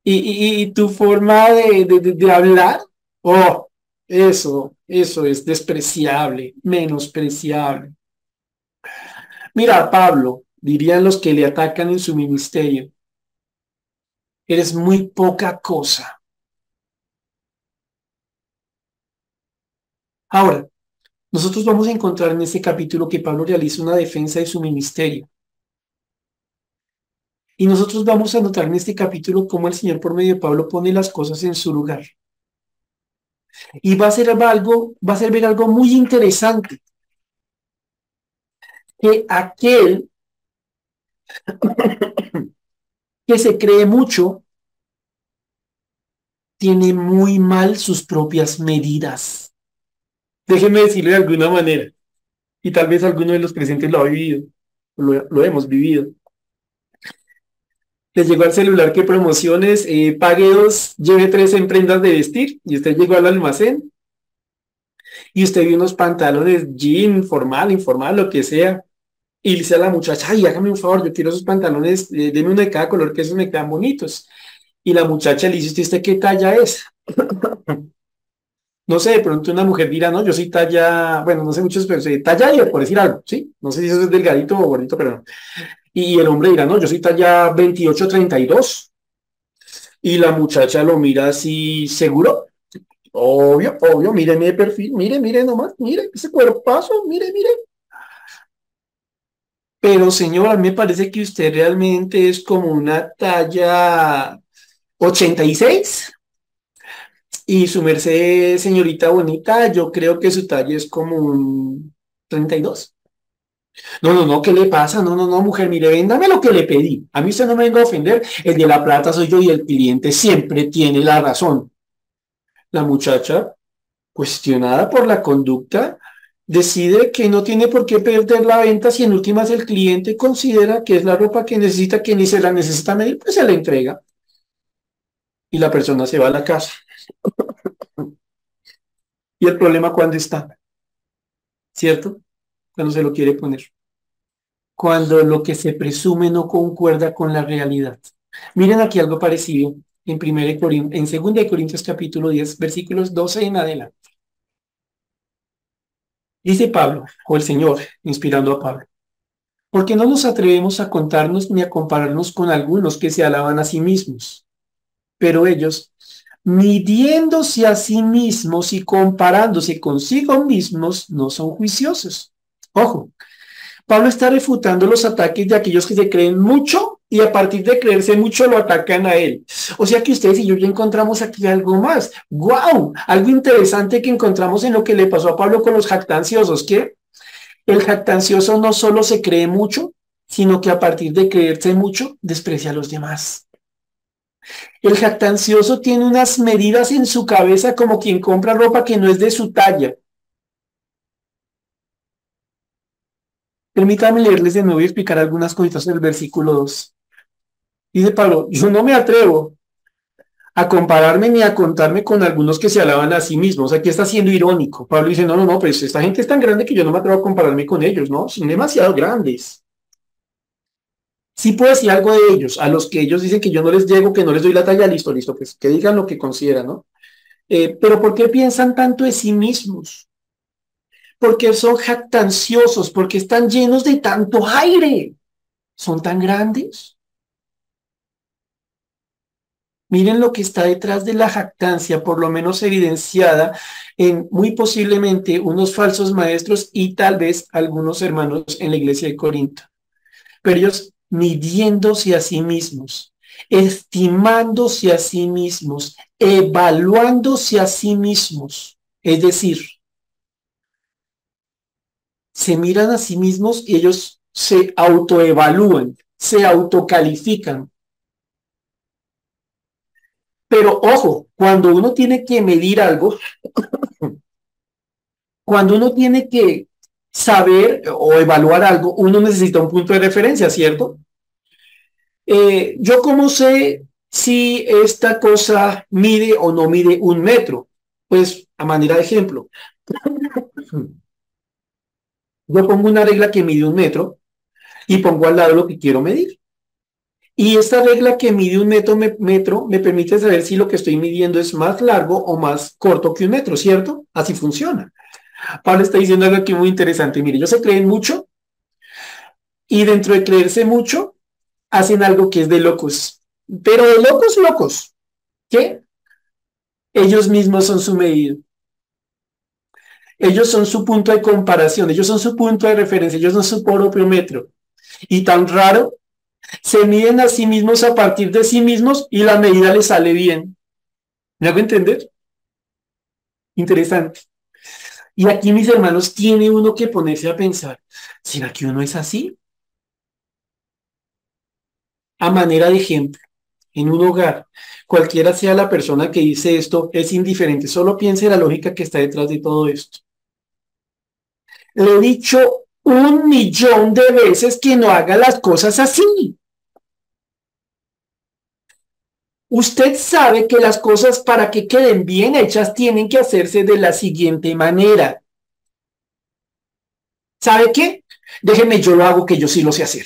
[SPEAKER 1] Y, y, tu forma de, de hablar, oh, eso, eso es despreciable, menospreciable. Mira, Pablo, dirían los que le atacan en su ministerio, eres muy poca cosa. Ahora, nosotros vamos a encontrar en este capítulo que Pablo realiza una defensa de su ministerio. Y nosotros vamos a notar en este capítulo cómo el Señor por medio de Pablo pone las cosas en su lugar. Y va a ser algo, va a ser ver algo muy interesante que aquel que se cree mucho tiene muy mal sus propias medidas. Déjenme decirle de alguna manera, y tal vez alguno de los presentes lo ha vivido, lo, hemos vivido. Les llegó al celular que promociones, eh, pague dos, lleve tres en prendas de vestir, y usted llegó al almacén, y usted vio unos pantalones jean, formal, informal, lo que sea, y le dice a la muchacha, ay, hágame un favor, yo quiero esos pantalones, eh, deme uno de cada color, que esos me quedan bonitos. Y la muchacha le dice, ¿usted qué talla es? no sé, de pronto una mujer dirá, no, yo soy talla, bueno, no sé muchos, pero soy talla y por decir algo, ¿sí? No sé si eso es delgadito o bonito, pero no. Y el hombre dirá, no, yo soy talla 28-32. Y la muchacha lo mira así, ¿seguro? Obvio, obvio, mire mi perfil, mire, mire nomás, mire ese cuerpazo, mire, mire. Pero señora, me parece que usted realmente es como una talla 86. Y su merced, señorita bonita, yo creo que su talla es como un 32. No, no, no, ¿qué le pasa? No, no, no, mujer, mire, véndame lo que le pedí. A mí usted no me venga a ofender. El de la plata soy yo y el cliente siempre tiene la razón. La muchacha, cuestionada por la conducta, decide que no tiene por qué perder la venta si en últimas el cliente considera que es la ropa que necesita, que ni se la necesita medir, pues se la entrega y la persona se va a la casa. ¿Y el problema cuándo está? ¿Cierto? Cuando se lo quiere poner. Cuando lo que se presume no concuerda con la realidad. Miren aquí algo parecido en, en 2 Corintios capítulo 10, versículos 12 en adelante. Dice Pablo, o el Señor, inspirando a Pablo, porque no nos atrevemos a contarnos ni a compararnos con algunos que se alaban a sí mismos pero ellos, midiéndose a sí mismos y comparándose consigo mismos, no son juiciosos. Ojo, Pablo está refutando los ataques de aquellos que se creen mucho y a partir de creerse mucho lo atacan a él. O sea que ustedes y yo ya encontramos aquí algo más. ¡Wow! Algo interesante que encontramos en lo que le pasó a Pablo con los jactanciosos, que el jactancioso no solo se cree mucho, sino que a partir de creerse mucho, desprecia a los demás. El jactancioso tiene unas medidas en su cabeza como quien compra ropa que no es de su talla. Permítanme leerles de nuevo y explicar algunas cositas del versículo 2. Dice Pablo, yo no me atrevo a compararme ni a contarme con algunos que se alaban a sí mismos. Aquí está siendo irónico. Pablo dice, no, no, no, pues esta gente es tan grande que yo no me atrevo a compararme con ellos, ¿no? Son demasiado grandes. Sí puedo decir algo de ellos, a los que ellos dicen que yo no les llego, que no les doy la talla, listo, listo, pues que digan lo que consideran, ¿no? Eh, pero ¿por qué piensan tanto de sí mismos? Porque son jactanciosos, porque están llenos de tanto aire. Son tan grandes. Miren lo que está detrás de la jactancia, por lo menos evidenciada en muy posiblemente unos falsos maestros y tal vez algunos hermanos en la iglesia de Corinto. Pero ellos midiéndose a sí mismos, estimándose a sí mismos, evaluándose a sí mismos. Es decir, se miran a sí mismos y ellos se autoevalúan, se autocalifican. Pero ojo, cuando uno tiene que medir algo, cuando uno tiene que saber o evaluar algo, uno necesita un punto de referencia, ¿cierto? Eh, yo cómo sé si esta cosa mide o no mide un metro. Pues a manera de ejemplo, yo pongo una regla que mide un metro y pongo al lado lo que quiero medir. Y esta regla que mide un metro me, metro me permite saber si lo que estoy midiendo es más largo o más corto que un metro, ¿cierto? Así funciona. Pablo está diciendo algo aquí muy interesante. Mire, ellos se creen mucho y dentro de creerse mucho hacen algo que es de locos. Pero de locos, locos. ¿Qué? Ellos mismos son su medida. Ellos son su punto de comparación, ellos son su punto de referencia, ellos son su propio metro. Y tan raro, se miden a sí mismos a partir de sí mismos y la medida les sale bien. ¿Me hago entender? Interesante. Y aquí, mis hermanos, tiene uno que ponerse a pensar, ¿será que uno es así? A manera de ejemplo, en un hogar, cualquiera sea la persona que dice esto, es indiferente. Solo piense la lógica que está detrás de todo esto. Le he dicho un millón de veces que no haga las cosas así. Usted sabe que las cosas para que queden bien hechas tienen que hacerse de la siguiente manera. ¿Sabe qué? Déjeme, yo lo hago que yo sí lo sé hacer.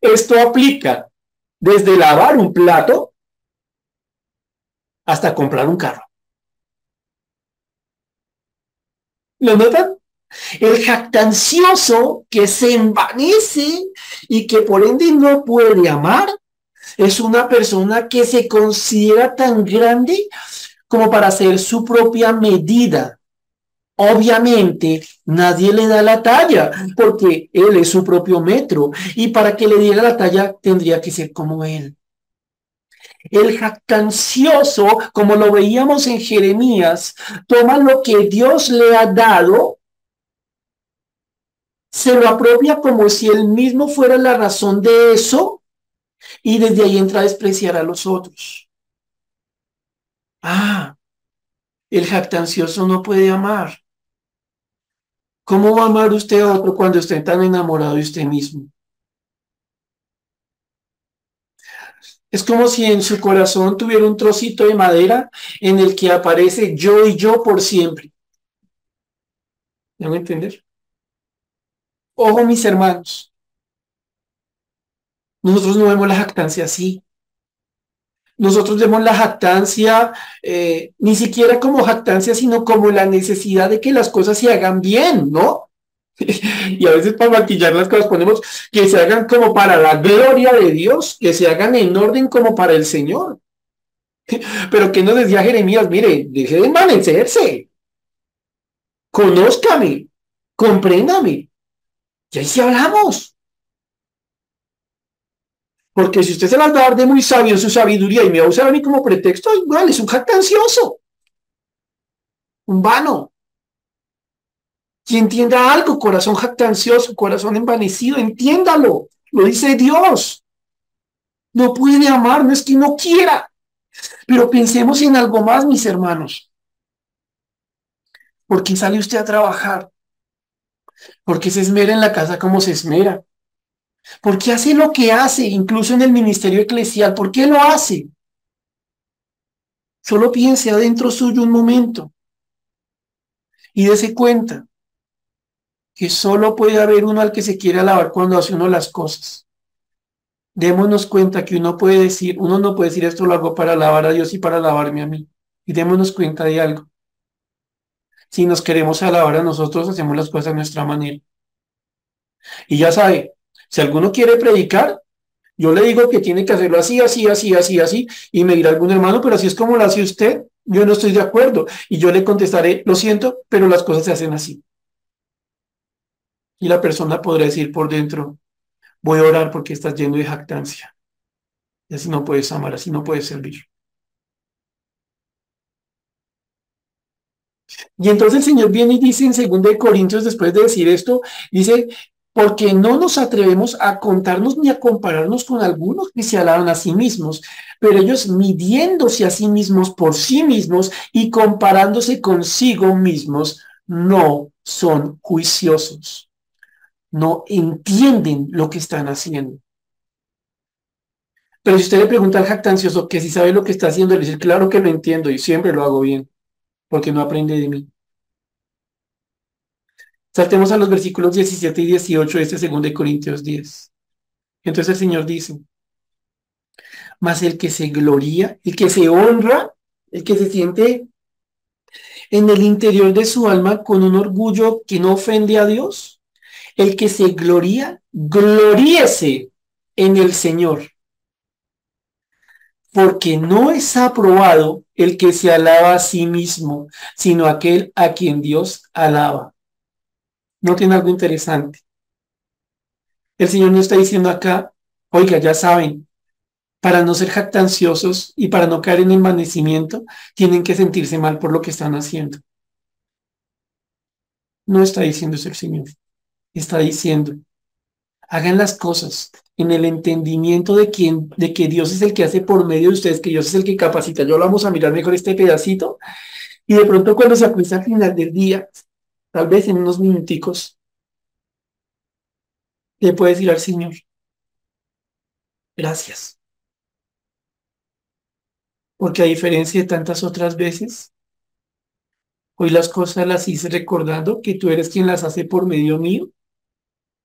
[SPEAKER 1] Esto aplica desde lavar un plato hasta comprar un carro. ¿Lo notan? El jactancioso que se envanece y que por ende no puede amar es una persona que se considera tan grande como para hacer su propia medida. Obviamente nadie le da la talla porque él es su propio metro y para que le diera la talla tendría que ser como él. El jactancioso, como lo veíamos en Jeremías, toma lo que Dios le ha dado, se lo apropia como si él mismo fuera la razón de eso y desde ahí entra a despreciar a los otros. Ah, el jactancioso no puede amar. ¿Cómo va a amar usted a otro cuando esté tan enamorado de usted mismo? Es como si en su corazón tuviera un trocito de madera en el que aparece yo y yo por siempre. ¿Ya entender? Ojo, mis hermanos. Nosotros no vemos la jactancia así. Nosotros vemos la jactancia eh, ni siquiera como jactancia, sino como la necesidad de que las cosas se hagan bien, ¿no? y a veces para maquillar las cosas ponemos que se hagan como para la gloria de Dios, que se hagan en orden como para el Señor. Pero que nos decía Jeremías, mire, deje de envanecerse, conózcame, compréndame. Y ahí sí hablamos. Porque si usted se las va a dar de muy sabio en su sabiduría y me va a usar a mí como pretexto, igual es un jactancioso. Un vano. Y entienda algo, corazón jactancioso, corazón envanecido, entiéndalo. Lo dice Dios. No puede amar, no es que no quiera. Pero pensemos en algo más, mis hermanos. ¿Por qué sale usted a trabajar? ¿Por qué se esmera en la casa como se esmera? ¿Por qué hace lo que hace, incluso en el ministerio eclesial? ¿Por qué lo hace? Solo piense adentro suyo un momento y dése cuenta que solo puede haber uno al que se quiere alabar cuando hace uno las cosas. Démonos cuenta que uno puede decir, uno no puede decir esto lo hago para alabar a Dios y para alabarme a mí. Y démonos cuenta de algo. Si nos queremos alabar a nosotros, hacemos las cosas a nuestra manera. Y ya sabe, si alguno quiere predicar, yo le digo que tiene que hacerlo así, así, así, así, así, y me dirá algún hermano, pero así es como lo hace usted, yo no estoy de acuerdo. Y yo le contestaré, lo siento, pero las cosas se hacen así. Y la persona podrá decir por dentro, voy a orar porque estás lleno de jactancia. Y así no puedes amar, así no puedes servir. Y entonces el Señor viene y dice en 2 Corintios, después de decir esto, dice porque no nos atrevemos a contarnos ni a compararnos con algunos que se alaban a sí mismos, pero ellos midiéndose a sí mismos por sí mismos y comparándose consigo mismos, no son juiciosos, no entienden lo que están haciendo. Pero si usted le pregunta al jactancioso que si sabe lo que está haciendo, le dice, claro que lo entiendo y siempre lo hago bien, porque no aprende de mí. Saltemos a los versículos 17 y 18 de este segundo de Corintios 10. Entonces el Señor dice, mas el que se gloria, el que se honra, el que se siente en el interior de su alma con un orgullo que no ofende a Dios, el que se gloria, gloríese en el Señor. Porque no es aprobado el que se alaba a sí mismo, sino aquel a quien Dios alaba no tiene algo interesante. El Señor no está diciendo acá, oiga, ya saben, para no ser jactanciosos y para no caer en envanecimiento, tienen que sentirse mal por lo que están haciendo. No está diciendo eso el Señor. Está diciendo, hagan las cosas en el entendimiento de, quién, de que Dios es el que hace por medio de ustedes, que Dios es el que capacita. Yo lo vamos a mirar mejor este pedacito y de pronto cuando se acuesta al final del día, tal vez en unos minuticos, le puedes decir al Señor, gracias. Porque a diferencia de tantas otras veces, hoy las cosas las hice recordando que tú eres quien las hace por medio mío.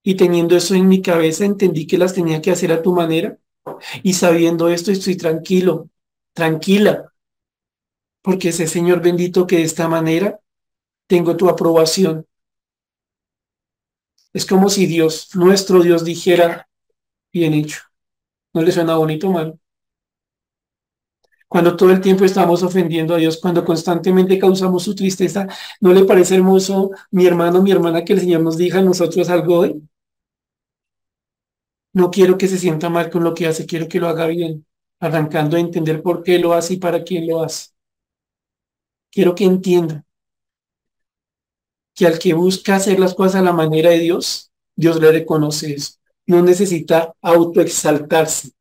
[SPEAKER 1] Y teniendo eso en mi cabeza, entendí que las tenía que hacer a tu manera. Y sabiendo esto, estoy tranquilo, tranquila. Porque ese Señor bendito que de esta manera tengo tu aprobación. Es como si Dios, nuestro Dios, dijera, bien hecho. ¿No le suena bonito mal? cuando todo el tiempo estamos ofendiendo a Dios, cuando constantemente causamos su tristeza, ¿no le parece hermoso, mi hermano, mi hermana, que el Señor nos diga a nosotros algo hoy? No quiero que se sienta mal con lo que hace, quiero que lo haga bien, arrancando a entender por qué lo hace y para quién lo hace. Quiero que entienda que al que busca hacer las cosas a la manera de Dios, Dios le reconoce eso. No necesita autoexaltarse,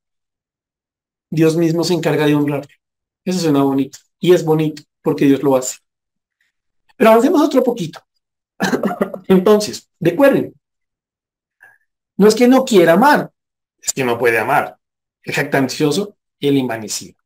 [SPEAKER 1] Dios mismo se encarga de honrar. Eso suena bonito. Y es bonito porque Dios lo hace. Pero avancemos otro poquito. Entonces, recuerden, no es que no quiera amar, es que no puede amar. El jactancioso el invanecido.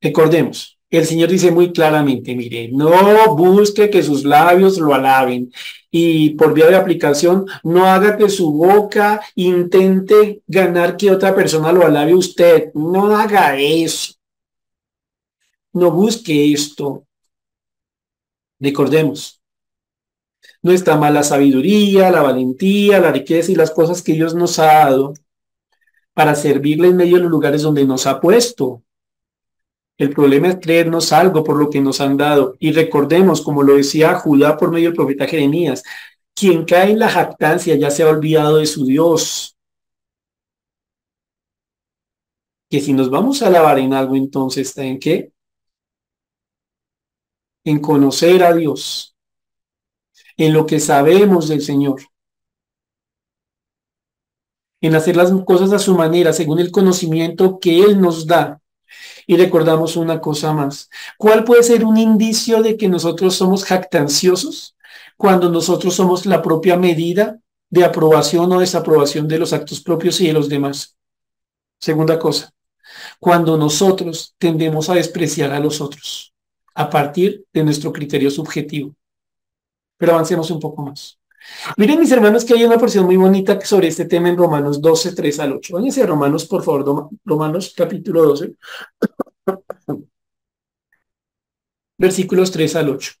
[SPEAKER 1] Recordemos, el Señor dice muy claramente, mire, no busque que sus labios lo alaben y por vía de aplicación, no haga que su boca intente ganar que otra persona lo alabe usted. No haga eso. No busque esto. Recordemos, no está mal la sabiduría, la valentía, la riqueza y las cosas que Dios nos ha dado para servirle en medio de los lugares donde nos ha puesto. El problema es creernos algo por lo que nos han dado. Y recordemos, como lo decía Judá por medio del profeta Jeremías, quien cae en la jactancia ya se ha olvidado de su Dios. Que si nos vamos a alabar en algo, entonces está en qué? En conocer a Dios, en lo que sabemos del Señor, en hacer las cosas a su manera, según el conocimiento que Él nos da y recordamos una cosa más. ¿Cuál puede ser un indicio de que nosotros somos jactanciosos? Cuando nosotros somos la propia medida de aprobación o desaprobación de los actos propios y de los demás. Segunda cosa, cuando nosotros tendemos a despreciar a los otros a partir de nuestro criterio subjetivo. Pero avancemos un poco más. Miren, mis hermanos, que hay una porción muy bonita sobre este tema en Romanos 12, 3 al 8. Váyanse a Romanos, por favor, Romanos capítulo 12, versículos 3 al 8.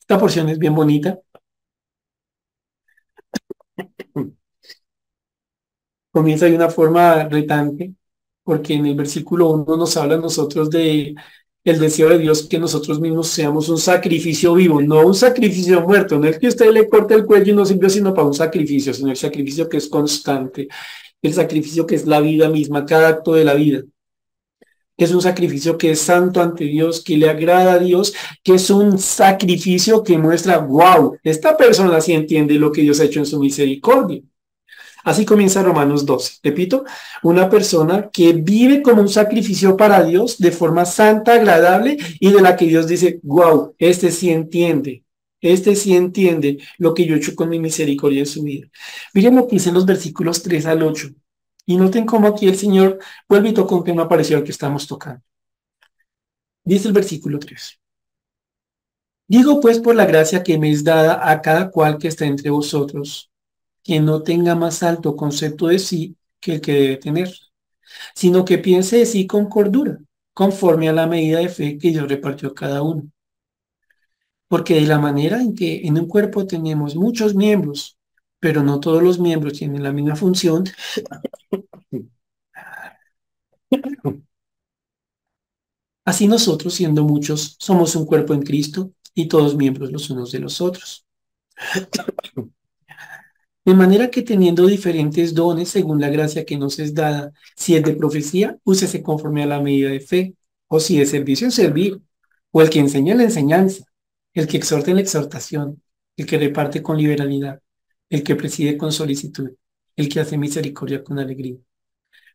[SPEAKER 1] Esta porción es bien bonita. Comienza de una forma retante, porque en el versículo 1 nos habla a nosotros de el deseo de Dios que nosotros mismos seamos un sacrificio vivo, no un sacrificio muerto. No es que usted le corte el cuello y no sirve sino para un sacrificio, sino el sacrificio que es constante, el sacrificio que es la vida misma, cada acto de la vida. Que es un sacrificio que es santo ante Dios, que le agrada a Dios, que es un sacrificio que muestra, wow, esta persona sí entiende lo que Dios ha hecho en su misericordia. Así comienza Romanos 12. Repito, una persona que vive como un sacrificio para Dios de forma santa, agradable y de la que Dios dice, wow, este sí entiende, este sí entiende lo que yo he hecho con mi misericordia en su vida. Miren lo que dice en los versículos 3 al 8. Y noten cómo aquí el Señor vuelve y toca un tema parecido al que estamos tocando. Dice el versículo 3. Digo pues por la gracia que me es dada a cada cual que está entre vosotros que no tenga más alto concepto de sí que el que debe tener, sino que piense de sí con cordura, conforme a la medida de fe que Dios repartió a cada uno. Porque de la manera en que en un cuerpo tenemos muchos miembros, pero no todos los miembros tienen la misma función, así nosotros, siendo muchos, somos un cuerpo en Cristo y todos miembros los unos de los otros. De manera que teniendo diferentes dones según la gracia que nos es dada, si es de profecía, úsese conforme a la medida de fe, o si de servicio servir, o el que enseña la enseñanza, el que exhorta en la exhortación, el que reparte con liberalidad, el que preside con solicitud, el que hace misericordia con alegría.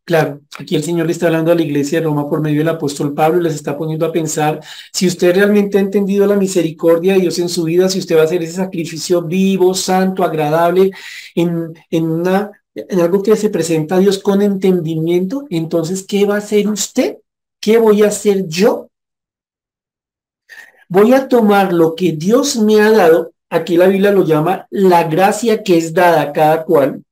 [SPEAKER 1] Claro, aquí el Señor le está hablando a la iglesia de Roma por medio del apóstol Pablo y les está poniendo a pensar si usted realmente ha entendido la misericordia de Dios en su vida, si usted va a hacer ese sacrificio vivo, santo, agradable, en, en, una, en algo que se presenta a Dios con entendimiento, entonces, ¿qué va a hacer usted? ¿Qué voy a hacer yo? Voy a tomar lo que Dios me ha dado, aquí la Biblia lo llama la gracia que es dada a cada cual,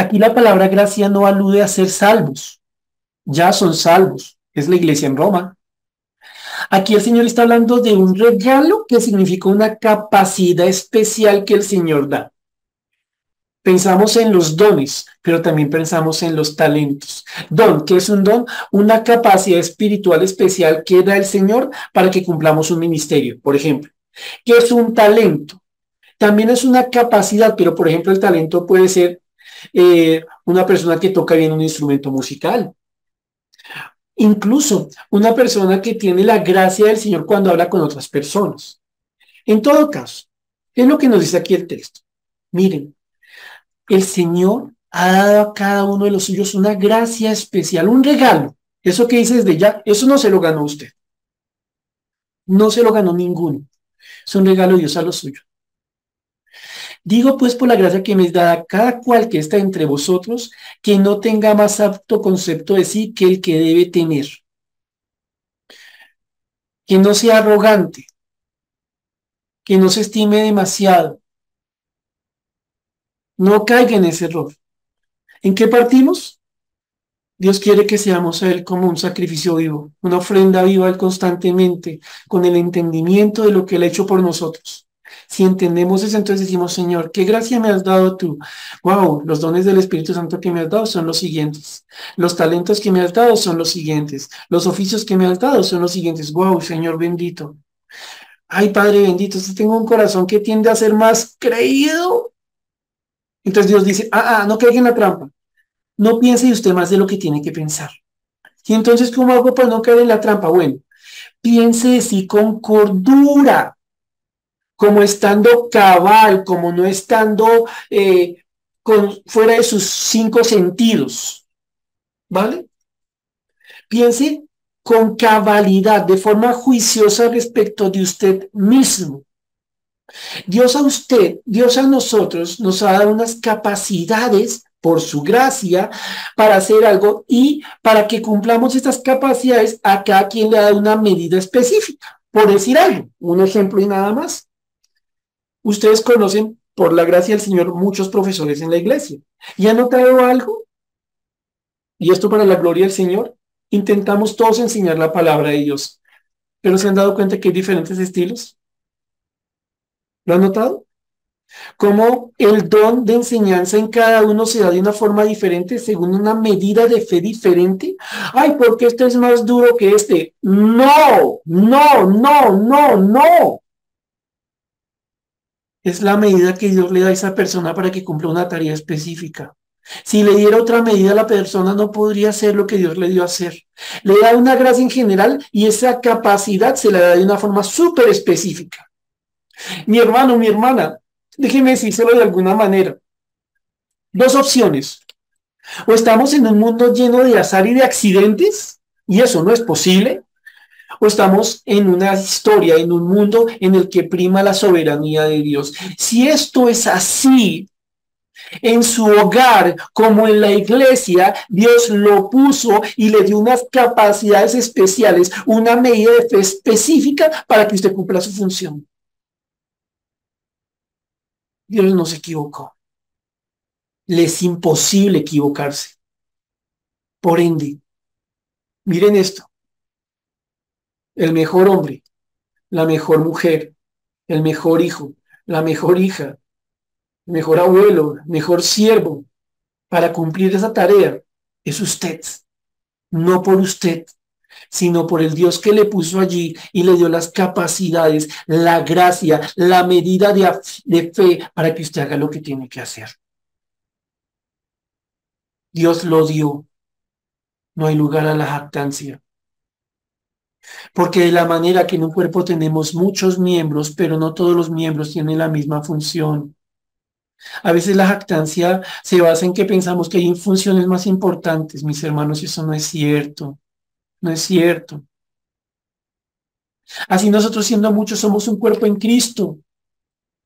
[SPEAKER 1] Aquí la palabra gracia no alude a ser salvos. Ya son salvos. Es la iglesia en Roma. Aquí el Señor está hablando de un regalo que significa una capacidad especial que el Señor da. Pensamos en los dones, pero también pensamos en los talentos. Don, ¿qué es un don? Una capacidad espiritual especial que da el Señor para que cumplamos un ministerio, por ejemplo. ¿Qué es un talento? También es una capacidad, pero por ejemplo el talento puede ser eh, una persona que toca bien un instrumento musical. Incluso una persona que tiene la gracia del Señor cuando habla con otras personas. En todo caso, es lo que nos dice aquí el texto. Miren, el Señor ha dado a cada uno de los suyos una gracia especial, un regalo. Eso que dice desde ya, eso no se lo ganó usted. No se lo ganó ninguno. Es un regalo de Dios a los suyos. Digo pues por la gracia que me es dada cada cual que está entre vosotros, que no tenga más apto concepto de sí que el que debe tener. Que no sea arrogante, que no se estime demasiado. No caiga en ese error. ¿En qué partimos? Dios quiere que seamos a Él como un sacrificio vivo, una ofrenda viva constantemente, con el entendimiento de lo que Él ha hecho por nosotros. Si entendemos eso, entonces decimos, Señor, ¿qué gracia me has dado tú? Wow, los dones del Espíritu Santo que me has dado son los siguientes. Los talentos que me has dado son los siguientes. Los oficios que me has dado son los siguientes. Wow, Señor bendito. Ay, Padre bendito, si tengo un corazón que tiende a ser más creído. Entonces Dios dice, ah, ah, no caiga en la trampa. No piense usted más de lo que tiene que pensar. Y entonces, ¿cómo hago para no caer en la trampa? Bueno, piense sí con cordura como estando cabal, como no estando eh, fuera de sus cinco sentidos. ¿Vale? Piense con cabalidad, de forma juiciosa respecto de usted mismo. Dios a usted, Dios a nosotros nos ha dado unas capacidades por su gracia para hacer algo y para que cumplamos estas capacidades a cada quien le dado una medida específica. Por decir algo, un ejemplo y nada más. Ustedes conocen, por la gracia del Señor, muchos profesores en la iglesia. ¿Y han notado algo? Y esto para la gloria del Señor. Intentamos todos enseñar la palabra de Dios. Pero se han dado cuenta que hay diferentes estilos. ¿Lo han notado? Cómo el don de enseñanza en cada uno se da de una forma diferente, según una medida de fe diferente. Ay, porque este es más duro que este. No, no, no, no, no es la medida que Dios le da a esa persona para que cumpla una tarea específica. Si le diera otra medida, la persona no podría hacer lo que Dios le dio a hacer. Le da una gracia en general y esa capacidad se la da de una forma súper específica. Mi hermano, mi hermana, déjeme decírselo de alguna manera. Dos opciones. O estamos en un mundo lleno de azar y de accidentes, y eso no es posible, o estamos en una historia, en un mundo en el que prima la soberanía de Dios. Si esto es así, en su hogar como en la iglesia, Dios lo puso y le dio unas capacidades especiales, una medida específica para que usted cumpla su función. Dios no se equivocó. Le es imposible equivocarse. Por ende, miren esto el mejor hombre, la mejor mujer, el mejor hijo, la mejor hija, el mejor abuelo, el mejor siervo para cumplir esa tarea es usted, no por usted, sino por el Dios que le puso allí y le dio las capacidades, la gracia, la medida de, de fe para que usted haga lo que tiene que hacer. Dios lo dio. No hay lugar a la jactancia. Porque de la manera que en un cuerpo tenemos muchos miembros, pero no todos los miembros tienen la misma función. A veces la jactancia se basa en que pensamos que hay funciones más importantes, mis hermanos, y eso no es cierto. No es cierto. Así nosotros siendo muchos somos un cuerpo en Cristo.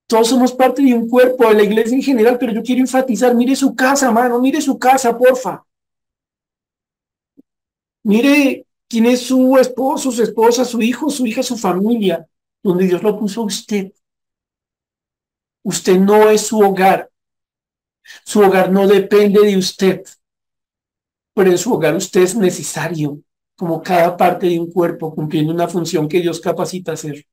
[SPEAKER 1] Todos somos parte de un cuerpo, de la iglesia en general, pero yo quiero enfatizar, mire su casa, mano, mire su casa, porfa. Mire quién es su esposo, su esposa, su hijo, su hija, su familia, donde Dios lo puso a usted. Usted no es su hogar. Su hogar no depende de usted. Pero en su hogar usted es necesario, como cada parte de un cuerpo, cumpliendo una función que Dios capacita a hacer.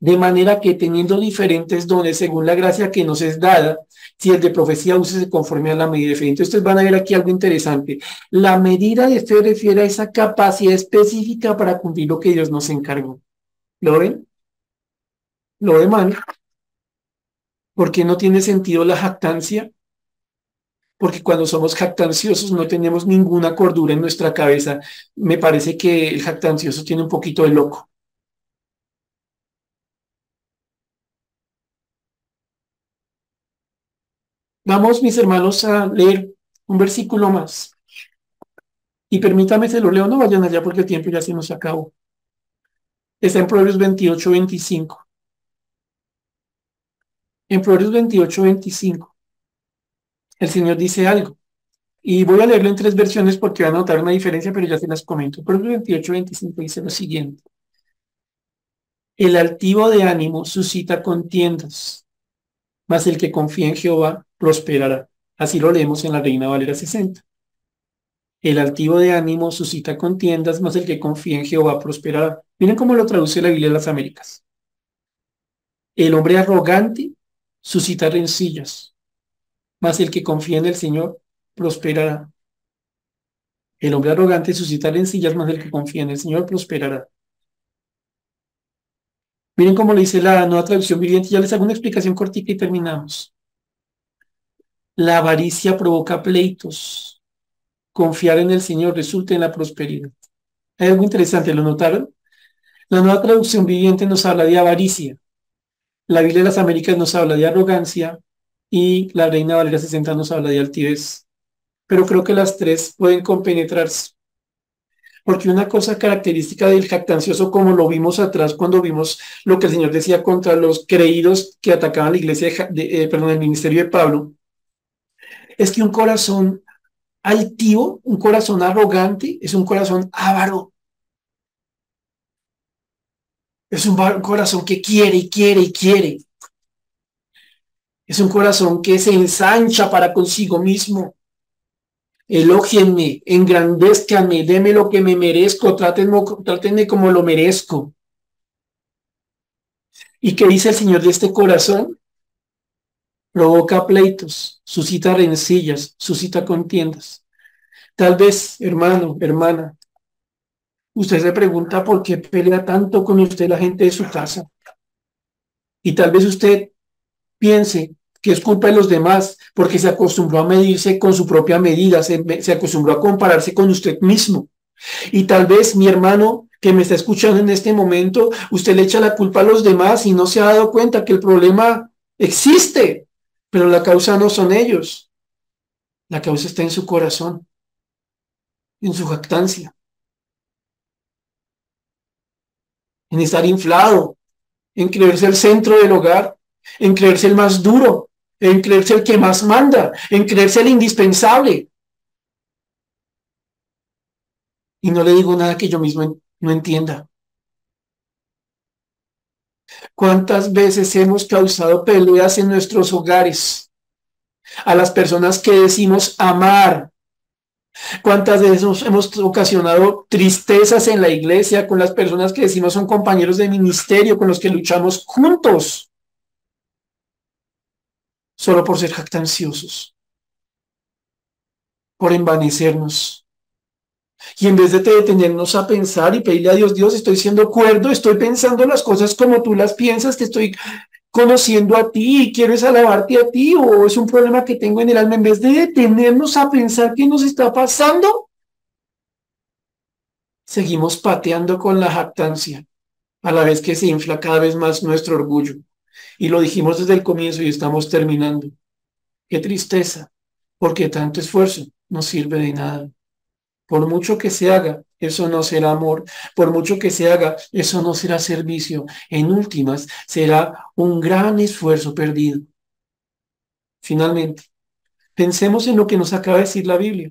[SPEAKER 1] De manera que teniendo diferentes dones según la gracia que nos es dada, si el de profecía se conforme a la medida de fe. Entonces ustedes van a ver aquí algo interesante. La medida de fe refiere a esa capacidad específica para cumplir lo que Dios nos encargó. ¿Lo ven? ¿Lo ven, man? ¿Por no tiene sentido la jactancia? Porque cuando somos jactanciosos no tenemos ninguna cordura en nuestra cabeza. Me parece que el jactancioso tiene un poquito de loco. Vamos, mis hermanos, a leer un versículo más. Y permítame, se lo leo, no vayan allá porque el tiempo ya se nos acabó. Está en Proverbios 28, 25. En Proverbios 28, 25. El Señor dice algo. Y voy a leerlo en tres versiones porque va a notar una diferencia, pero ya se las comento. Proverbios 28, 25 dice lo siguiente. El altivo de ánimo suscita contiendas, mas el que confía en Jehová prosperará. Así lo leemos en la Reina Valera 60. El altivo de ánimo suscita contiendas, mas el que confía en Jehová prosperará. Miren cómo lo traduce la Biblia de las Américas. El hombre arrogante suscita rencillas, mas el que confía en el Señor prosperará. El hombre arrogante suscita rencillas, mas el que confía en el Señor prosperará. Miren cómo le dice la nueva traducción viviente. Ya les hago una explicación cortita y terminamos. La avaricia provoca pleitos. Confiar en el Señor resulta en la prosperidad. Hay algo interesante, ¿lo notaron? La nueva traducción viviente nos habla de avaricia. La Biblia de las Américas nos habla de arrogancia y la Reina Valera 60 nos habla de altivez. Pero creo que las tres pueden compenetrarse. Porque una cosa característica del jactancioso, como lo vimos atrás cuando vimos lo que el Señor decía contra los creídos que atacaban la iglesia, de, eh, perdón, el ministerio de Pablo, es que un corazón altivo, un corazón arrogante, es un corazón avaro. Es un corazón que quiere y quiere y quiere. Es un corazón que se ensancha para consigo mismo. Elógienme, engrandezcanme, déme lo que me merezco, trátenme, trátenme como lo merezco. ¿Y qué dice el Señor de este corazón? Provoca pleitos, suscita rencillas, suscita contiendas. Tal vez, hermano, hermana, usted se pregunta por qué pelea tanto con usted la gente de su casa. Y tal vez usted piense que es culpa de los demás porque se acostumbró a medirse con su propia medida, se, se acostumbró a compararse con usted mismo. Y tal vez mi hermano que me está escuchando en este momento, usted le echa la culpa a los demás y no se ha dado cuenta que el problema existe. Pero la causa no son ellos. La causa está en su corazón, en su jactancia, en estar inflado, en creerse el centro del hogar, en creerse el más duro, en creerse el que más manda, en creerse el indispensable. Y no le digo nada que yo mismo no entienda. ¿Cuántas veces hemos causado peleas en nuestros hogares? A las personas que decimos amar. ¿Cuántas veces hemos ocasionado tristezas en la iglesia con las personas que decimos son compañeros de ministerio, con los que luchamos juntos? Solo por ser jactanciosos, por envanecernos, Y en vez de detenernos a pensar y pedirle a Dios, Dios, estoy siendo cuerdo, estoy pensando las cosas como tú las piensas, te estoy conociendo a ti y quiero alabarte a ti o es un problema que tengo en el alma, en vez de detenernos a pensar qué nos está pasando, seguimos pateando con la jactancia, a la vez que se infla cada vez más nuestro orgullo. Y lo dijimos desde el comienzo y estamos terminando. Qué tristeza, porque tanto esfuerzo no sirve de nada. Por mucho que se haga, eso no será amor. Por mucho que se haga, eso no será servicio. En últimas, será un gran esfuerzo perdido. Finalmente, pensemos en lo que nos acaba de decir la Biblia.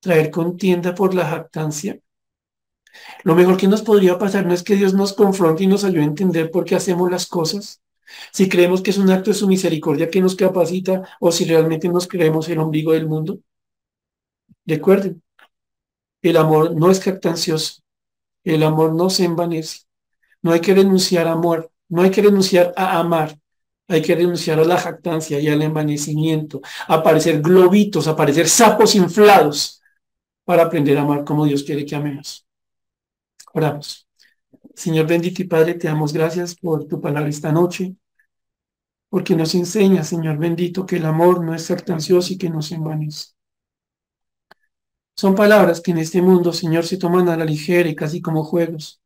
[SPEAKER 1] Traer contienda por la jactancia. Lo mejor que nos podría pasar no es que Dios nos confronte y nos ayude a entender por qué hacemos las cosas, si creemos que es un acto de su misericordia que nos capacita o si realmente nos creemos el ombligo del mundo. Recuerden, el amor no es jactancioso, el amor no se envanece. No hay que renunciar a amor, no hay que renunciar a amar, hay que renunciar a la jactancia y al envanecimiento, a parecer globitos, a parecer sapos inflados para aprender a amar como Dios quiere que amemos. Oramos. Señor bendito y Padre, te damos gracias por tu palabra esta noche, porque nos enseña, Señor bendito, que el amor no es jactancioso y que no se envanece. Son palabras que en este mundo, Señor, se toman a la ligera y casi como juegos.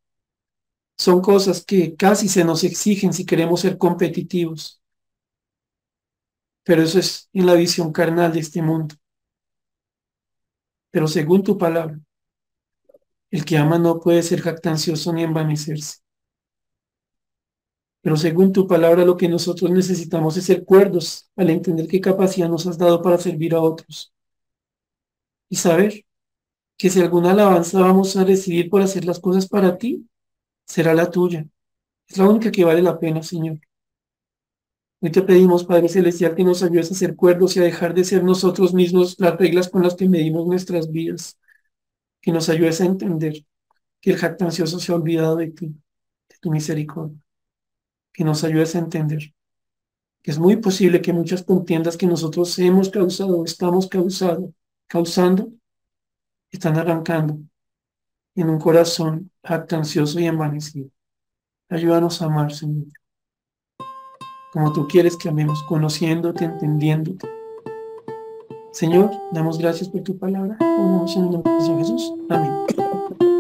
[SPEAKER 1] Son cosas que casi se nos exigen si queremos ser competitivos. Pero eso es en la visión carnal de este mundo. Pero según tu palabra, el que ama no puede ser jactancioso ni envanecerse. Pero según tu palabra, lo que nosotros necesitamos es ser cuerdos al entender qué capacidad nos has dado para servir a otros y saber que si alguna alabanza vamos a recibir por hacer las cosas para ti, será la tuya. Es la única que vale la pena, Señor. Hoy te pedimos, Padre Celestial, que nos ayudes a ser cuerdos y a dejar de ser nosotros mismos las reglas con las que medimos nuestras vidas. Que nos ayudes a entender que el jactancioso se ha olvidado de ti, de tu misericordia. Que nos ayudes a entender que es muy posible que muchas contiendas que nosotros hemos causado, estamos causando, causando, están arrancando en un corazón jactancioso y envanecido. Ayúdanos a amar, Señor. Como tú quieres que amemos, conociéndote, entendiéndote. Señor, damos gracias por tu palabra. en nombre de Jesús. Amén.